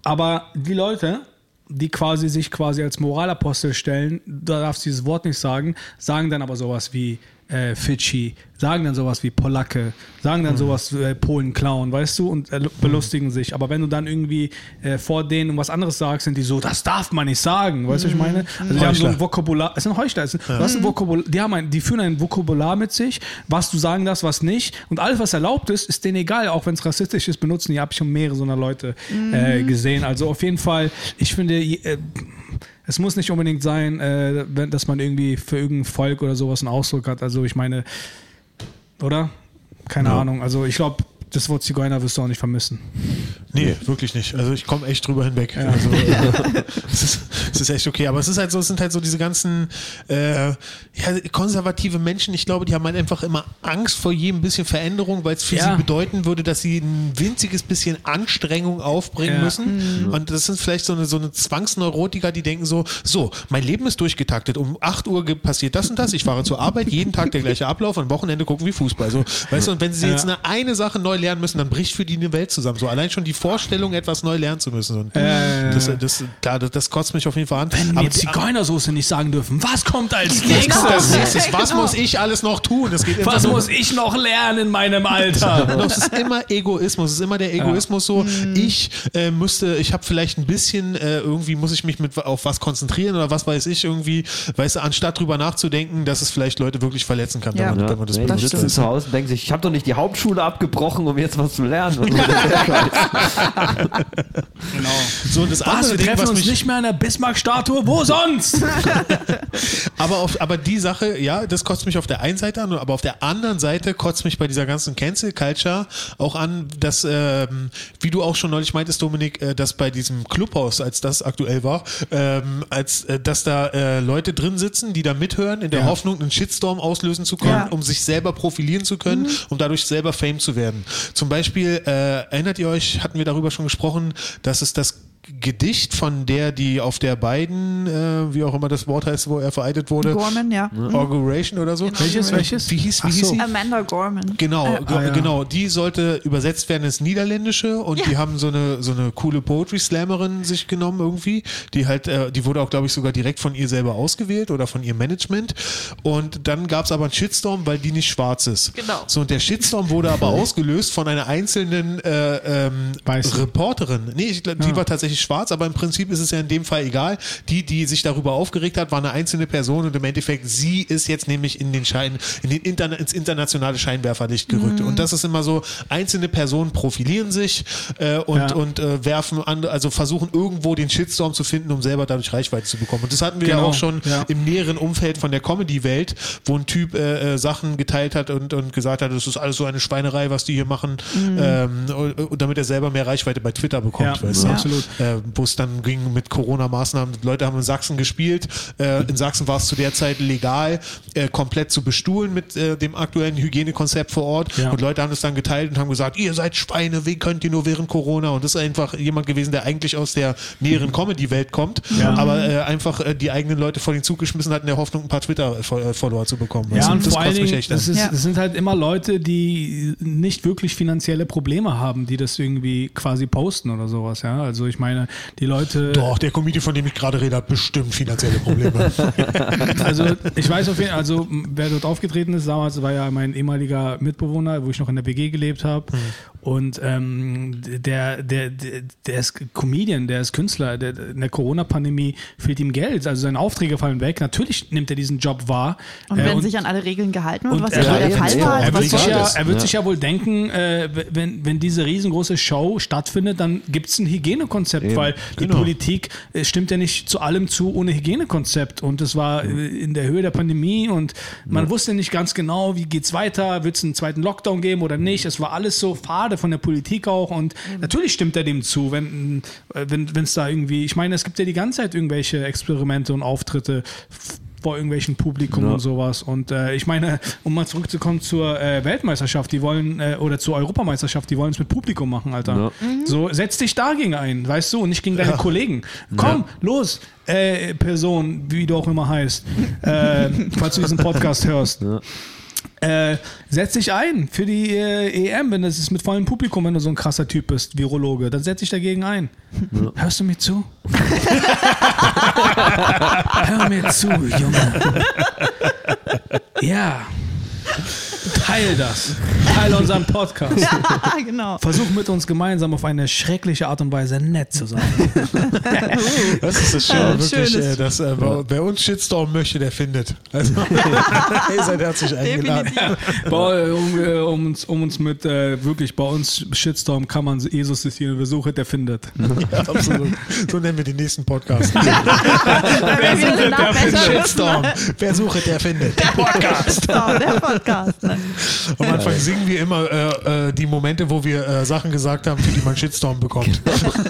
aber die Leute, die quasi sich quasi als Moralapostel stellen, da darfst du dieses Wort nicht sagen, sagen dann aber sowas wie äh, Fidschi, sagen dann sowas wie Polacke, sagen dann sowas wie äh, Polen-Clown, weißt du, und äh, belustigen sich. Aber wenn du dann irgendwie äh, vor denen was anderes sagst, sind die so, das darf man nicht sagen, weißt du, was ich meine? Also die haben so ein. Vokabular, es sind Heuchler, es sind, hast ein Vokabular, die, haben ein, die führen ein Vokabular mit sich, was du sagen darfst, was nicht. Und alles, was erlaubt ist, ist denen egal, auch wenn es rassistisch ist, benutzen. Die habe ich schon mehrere so einer Leute äh, gesehen. Also auf jeden Fall, ich finde, äh, es muss nicht unbedingt sein, äh, wenn, dass man irgendwie für irgendein Volk oder sowas einen Ausdruck hat. Also ich meine, oder? Keine Ja. Ahnung. Also ich glaube, das Wort Zigeuner wirst du auch nicht vermissen. Nee, wirklich nicht. Also ich komme echt drüber hinweg. Also, äh, es, ist, es ist echt okay. Aber es ist halt so, es sind halt so diese ganzen äh, ja, konservative Menschen, ich glaube, die haben halt einfach immer Angst vor jedem bisschen Veränderung, weil es für Ja. sie bedeuten würde, dass sie ein winziges bisschen Anstrengung aufbringen Ja. müssen. Und das sind vielleicht so eine, so eine Zwangsneurotiker, die denken so, so, mein Leben ist durchgetaktet. Um 8 Uhr passiert das und das. Ich fahre zur Arbeit, jeden Tag der gleiche Ablauf. Am Wochenende gucken wir Fußball. So, weißt du, und wenn sie Ja. jetzt eine, eine Sache neu lernen müssen, dann bricht für die eine Welt zusammen. So allein schon die Vorstellung, etwas neu lernen zu müssen. Und Äh. das, das, klar, das, das kotzt mich auf jeden Fall an. Wenn wir Aber jetzt die- Zigeunersoße nicht sagen dürfen, was kommt als nächstes? nächstes? Was Genau. muss ich alles noch tun? Das geht Was muss ich noch lernen in meinem Alter? Es ist immer Egoismus. Es ist immer der Egoismus so, ich äh, müsste, ich habe vielleicht ein bisschen, äh, irgendwie muss ich mich mit auf was konzentrieren oder was weiß ich irgendwie, weißt du, anstatt drüber nachzudenken, dass es vielleicht Leute wirklich verletzen kann, Ja. wenn, man, Ja, wenn man das nee, benutzt. sitzen zu Hause und denken sich, ich habe doch nicht die Hauptschule abgebrochen, um jetzt was zu lernen. Und so. Genau. So, und das Was, andere wir Ding, treffen was uns nicht mehr an der Bismarck-Statue? Wo sonst? aber, auf, aber die Sache, ja, das kotzt mich auf der einen Seite an, aber auf der anderen Seite kotzt mich bei dieser ganzen Cancel Culture auch an, dass, ähm, wie du auch schon neulich meintest, Dominik, äh, dass bei diesem Clubhaus, als das aktuell war, ähm, als äh, dass da äh, Leute drin sitzen, die da mithören, in der Ja. Hoffnung, einen Shitstorm auslösen zu können, Ja. um sich selber profilieren zu können, um dadurch selber Fame zu werden. Zum Beispiel, äh, erinnert ihr euch, hatten wir darüber schon gesprochen, dass es das Gedicht von der, die auf der beiden, äh, wie auch immer das Wort heißt, wo er vereitet wurde, Gorman, ja. Auguration oder so. Genau. Welches, welches? Wie hieß, wie hieß so. sie? Amanda Gorman. Genau, Äh, Ah, ja. genau. Die sollte übersetzt werden ins Niederländische und Ja. die haben so eine so eine coole Poetry Slammerin sich genommen irgendwie. Die halt, äh, die wurde auch glaube ich sogar direkt von ihr selber ausgewählt oder von ihrem Management. Und dann gab es aber einen Shitstorm, weil die nicht schwarz ist. Genau. So und der Shitstorm wurde aber ausgelöst von einer einzelnen äh, ähm. Reporterin. Nee, ich, die war tatsächlich schwarz, aber im Prinzip ist es ja in dem Fall egal. Die, die sich darüber aufgeregt hat, war eine einzelne Person und im Endeffekt sie ist jetzt nämlich in den Schein, in den Interna ins internationale Scheinwerferlicht gerückt. Und das ist immer so, einzelne Personen profilieren sich äh, und, Ja. und äh, werfen an, also versuchen irgendwo den Shitstorm zu finden, um selber dadurch Reichweite zu bekommen. Und das hatten wir ja Genau, auch schon ja. im näheren Umfeld von der Comedy-Welt, wo ein Typ äh, äh, Sachen geteilt hat und, und gesagt hat, das ist alles so eine Schweinerei, was die hier machen, ähm, und, und damit er selber mehr Reichweite bei Twitter bekommt. Ja, weißt du? ja. absolut. Äh, wo es dann ging mit Corona-Maßnahmen. Leute haben in Sachsen gespielt. Äh, in Sachsen war es zu der Zeit legal, äh, komplett zu bestuhlen mit äh, dem aktuellen Hygienekonzept vor Ort. Ja. Und Leute haben das dann geteilt und haben gesagt, ihr seid Schweine, wie könnt ihr nur während Corona? Und das ist einfach jemand gewesen, der eigentlich aus der näheren Comedy-Welt kommt, Ja. aber äh, einfach äh, die eigenen Leute vor den Zug geschmissen hat in der Hoffnung, ein paar Twitter-Follower zu bekommen. Ja, Also, und das vor allen Dingen, das, ist, Ja. das sind halt immer Leute, die nicht wirklich finanzielle Probleme haben, die das irgendwie quasi posten oder sowas, ja. Also ich meine, die Leute. Doch, der Comedian, von dem ich gerade rede, hat bestimmt finanzielle Probleme. Also ich weiß auf jeden Fall, also wer dort aufgetreten ist, damals war ja mein ehemaliger Mitbewohner, wo ich noch in der WG gelebt habe. Und ähm, der, der, der, der ist Comedian, der ist Künstler. Der, in der Corona-Pandemie fehlt ihm Geld. Also seine Aufträge fallen weg. Natürlich nimmt er diesen Job wahr. Und Äh, werden sich an alle Regeln gehalten und, was ja er, der Fall war. er wird, was sich soll ja, das? er wird Ja. sich ja wohl denken, äh, wenn, wenn diese riesengroße Show stattfindet, dann gibt es ein Hygienekonzept, Eben. weil die Genau. Politik äh, stimmt ja nicht zu allem zu ohne Hygienekonzept. Und das war äh, in der Höhe der Pandemie und man wusste nicht ganz genau, wie geht's weiter, wird es einen zweiten Lockdown geben oder nicht. Es war alles so fade von der Politik auch und natürlich stimmt er dem zu, wenn äh, wenn es da irgendwie, ich meine, es gibt ja die ganze Zeit irgendwelche Experimente und Auftritte vor irgendwelchen Publikum Ja. und sowas. Und äh, ich meine, um mal zurückzukommen zur äh, Weltmeisterschaft, die wollen, äh, oder zur Europameisterschaft, die wollen es mit Publikum machen, Alter. So, setz dich dagegen ein, weißt du, und nicht gegen deine Kollegen. Komm, los, äh, Person, wie du auch immer heißt, äh, falls du diesen Podcast hörst. Äh, setz dich ein für die äh, EM, wenn das ist mit vollem Publikum, wenn du so ein krasser Typ bist, Virologe, dann setz dich dagegen ein. Hörst du mir zu? Hör mir zu, Junge. Ja. Teil das. Teil unseren Podcast. Ja, genau. Versuch mit uns gemeinsam auf eine schreckliche Art und Weise nett zu sein. Das ist das Schöne, Ja, wirklich, schönes- äh, dass äh, wer, wer uns Shitstorm möchte, der findet. Also, ihr seid herzlich eingeladen. Bei, um, äh, um, uns, um uns mit äh, wirklich bei uns Shitstorm kann man Jesus zitieren, wer sucht, der findet. Ja, absolut. So nennen wir den nächsten Podcast. Den Namen besser wissen. Shitstorm. Wer suche, der findet. Der Podcast. Der Podcast. Am Anfang singen wir immer äh, äh, die Momente, wo wir äh, Sachen gesagt haben, für die man Shitstorm bekommt.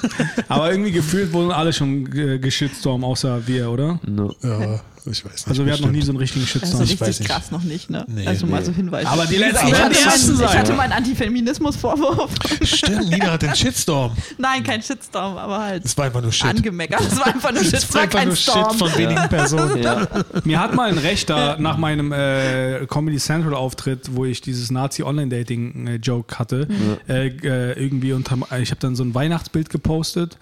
Aber irgendwie gefühlt wurden alle schon äh, geschitstorm, außer wir, oder? No. Ja, ich weiß nicht. Also wir hatten noch nie so einen richtigen Shitstorm. so Ich weiß richtig nicht. krass noch nicht, ne? Nee, also mal nee. so Hinweise. Aber die letzten ich hatte, ersten ich hatte meinen Antifeminismus-Vorwurf. Stimmt, Nina hat den Shitstorm. Nein, kein Shitstorm, aber halt Das war einfach nur Shit. angemeckert. Das war einfach nur Shit, Das war einfach nur Shit Storm. von wenigen Personen. Ja. Mir hat mal ein Rechter nach meinem äh, Comedy Central Auftritt, wo ich dieses Nazi Online Dating äh, Joke hatte, äh, äh, irgendwie unter, ich habe dann so ein Weihnachtsbild gepostet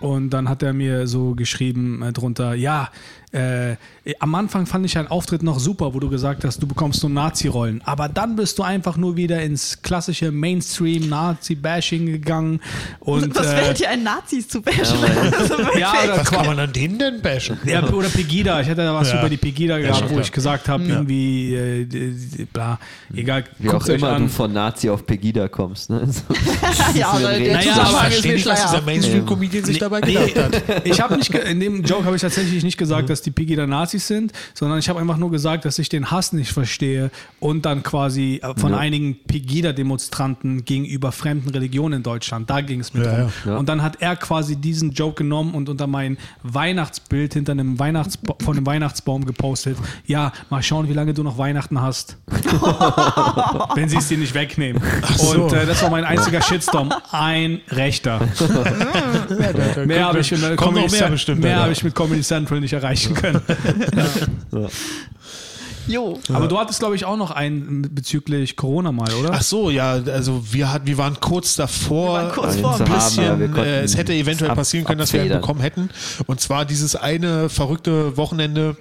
und dann hat er mir so geschrieben äh, drunter, ja, äh, am Anfang fand ich deinen Auftritt noch super, wo du gesagt hast, du bekommst so Nazi-Rollen. Aber dann bist du einfach nur wieder ins klassische Mainstream-Nazi-Bashing gegangen. Und, Was äh, fällt dir ein, Nazis zu bashen? Also wirklich. ja, oder Was kann man an denen denn bashen? ja, oder Pegida. Ich hatte da was Ja. über die Pegida gehabt, schon wo ich gesagt habe, irgendwie, äh, bla, egal, Wie auch immer an. du von Nazi auf Pegida kommst. Ne? So. ja, aber der Naja, Ich aber ist verstehe nicht, was dieser. Mainstream-Comedian sich dabei gedacht hat. Ich habe nicht, in dem Joke habe ich tatsächlich nicht gesagt, dass die Pegida Nazis sind, sondern ich habe einfach nur gesagt, dass ich den Hass nicht verstehe und dann quasi äh, von Ja. einigen Pegida-Demonstranten gegenüber fremden Religionen in Deutschland. Da ging es mir Ja, drum. ja. Ja. Und dann hat er quasi diesen Joke genommen und unter mein Weihnachtsbild hinter einem Weihnachtsba von einem Weihnachtsbaum gepostet. Ja, mal schauen, wie lange du noch Weihnachten hast. Wenn sie es dir nicht wegnehmen. so. Und äh, das war mein einziger Shitstorm. Ein Rechter. Ja Mehr habe ich, mit Comedy mehr Cent- habe ich mit Comedy Central nicht erreichen können. Jo. Aber du hattest, glaube ich, auch noch einen bezüglich Corona mal, oder? Ach so, ja, also wir, hat, wir waren kurz davor. Wir waren kurz vor haben, bisschen, konnten äh, es hätte eventuell ab- passieren können, dass wir einen bekommen hätten. Und zwar dieses eine verrückte Wochenende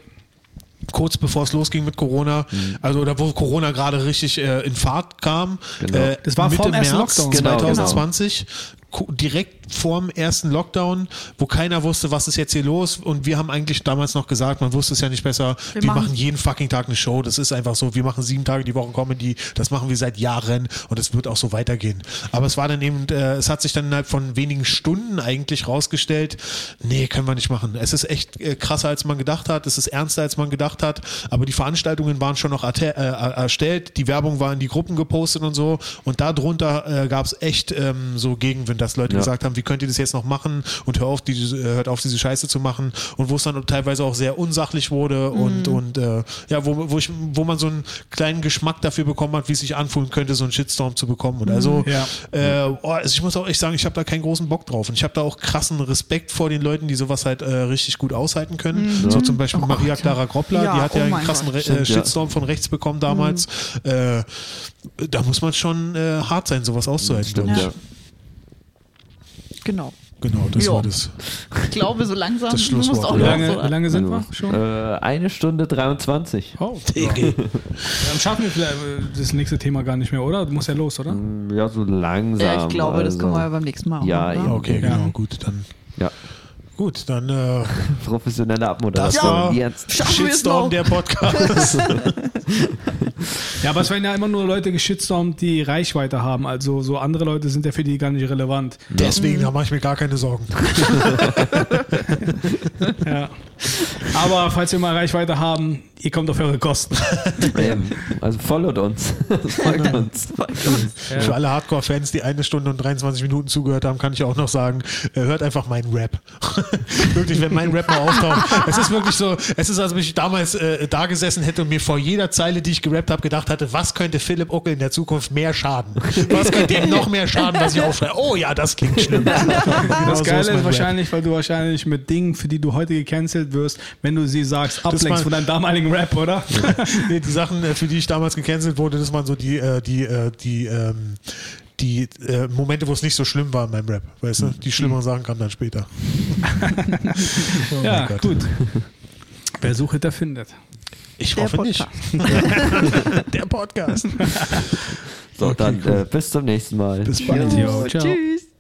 kurz bevor es losging mit Corona, Mhm. also oder wo Corona gerade richtig äh, in Fahrt kam. Genau. Äh, Das war Mitte vor dem ersten März Lockdown. Genau, 2020. ku- Direkt vorm ersten Lockdown, wo keiner wusste, was ist jetzt hier los. Und wir haben eigentlich damals noch gesagt, man wusste es ja nicht besser. Wir, Wir machen, machen- jeden fucking Tag eine Show. Das ist einfach so. Wir machen sieben Tage die Woche Comedy. Das machen wir seit Jahren und es wird auch so weitergehen. Aber es war dann eben, äh, es hat sich dann innerhalb von wenigen Stunden eigentlich rausgestellt, nee, können wir nicht machen. Es ist echt äh, krasser, als man gedacht hat. Es ist ernster, als man gedacht hat. Aber die Veranstaltungen waren schon noch äh, erstellt. Die Werbung war in die Gruppen gepostet und so. Und darunter äh, gab es echt ähm, so Gegenwind, dass Leute Ja. gesagt haben, wie könnt ihr das jetzt noch machen und hör auf, diese, äh, hört auf, diese Scheiße zu machen. Und wo es dann teilweise auch sehr unsachlich wurde und, und äh, ja, wo, wo, ich, wo man so einen kleinen Geschmack dafür bekommen hat, wie es sich anfühlen könnte, so einen Shitstorm zu bekommen. Und also, Ja. äh, oh, also ich muss auch echt sagen, ich habe da keinen großen Bock drauf. Und ich habe da auch krassen Respekt vor den Leuten, die sowas halt äh, richtig gut aushalten können. So zum Beispiel Oh Maria Clara Groppler, ja. die hat ja Ja, oh einen krassen. Re Stimmt, äh, ja. Shitstorm von rechts bekommen damals. Äh, da muss man schon äh, hart sein, sowas auszuhalten. Stimmt, ja. Genau. Genau, das Jo. war das. Ich glaube, so langsam. Das du musst Schlusswort, auch wie, ja. noch lange, so wie lange sind wir schon? Äh, eine Stunde 23. Oh, ja. Dann schaffen wir vielleicht äh, das nächste Thema gar nicht mehr, oder? Du musst ja los, oder? Ja, so langsam. Ja, ich glaube, das also, können wir ja beim nächsten Mal. Ja, machen, eben. Okay, Ja. genau, gut, dann. Ja, Gut, dann äh, professionelle das Abmoderation. war Jetzt. Shitstorm der Podcast. Ja, aber es werden ja immer nur Leute geschitstormt, die Reichweite haben. Also so andere Leute sind ja für die gar nicht relevant. Deswegen, da mache ich mir gar keine Sorgen. Ja. Aber falls wir mal Reichweite haben, ihr kommt auf eure Kosten. Also followt uns. Folgt uns. Für alle Hardcore-Fans, die eine Stunde und 23 Minuten zugehört haben, kann ich auch noch sagen, äh, hört einfach meinen Rap. wirklich, wenn mein Rap mal auftaucht. Es ist wirklich so, es ist, als ob ich damals äh, da gesessen hätte und mir vor jeder Zeile, die ich gerappt habe, gedacht hatte, was könnte Philipp Uckel in der Zukunft mehr schaden? Was könnte ihm noch mehr schaden, was ich aufschreibe? Oh ja, das klingt schlimm. Genau Das so Geile ist ist Rap. wahrscheinlich, weil du wahrscheinlich mit Dingen, für die du heute gecancelt wirst, wenn du sie sagst, ablenkst von deinem damaligen Rap, oder? nee, die Sachen, äh, für die ich damals gecancelt wurde, das waren so die, äh, die, äh, die, ähm, die äh, Momente, wo es nicht so schlimm war in meinem Rap, weißt du? Die schlimmeren Sachen kamen dann später. Oh ja, gut. Wer sucht, der findet. Ich Der hoffe Podcast. nicht. Der Podcast. So, dann äh, bis zum nächsten Mal. Bis bald. Ciao. Tschüss.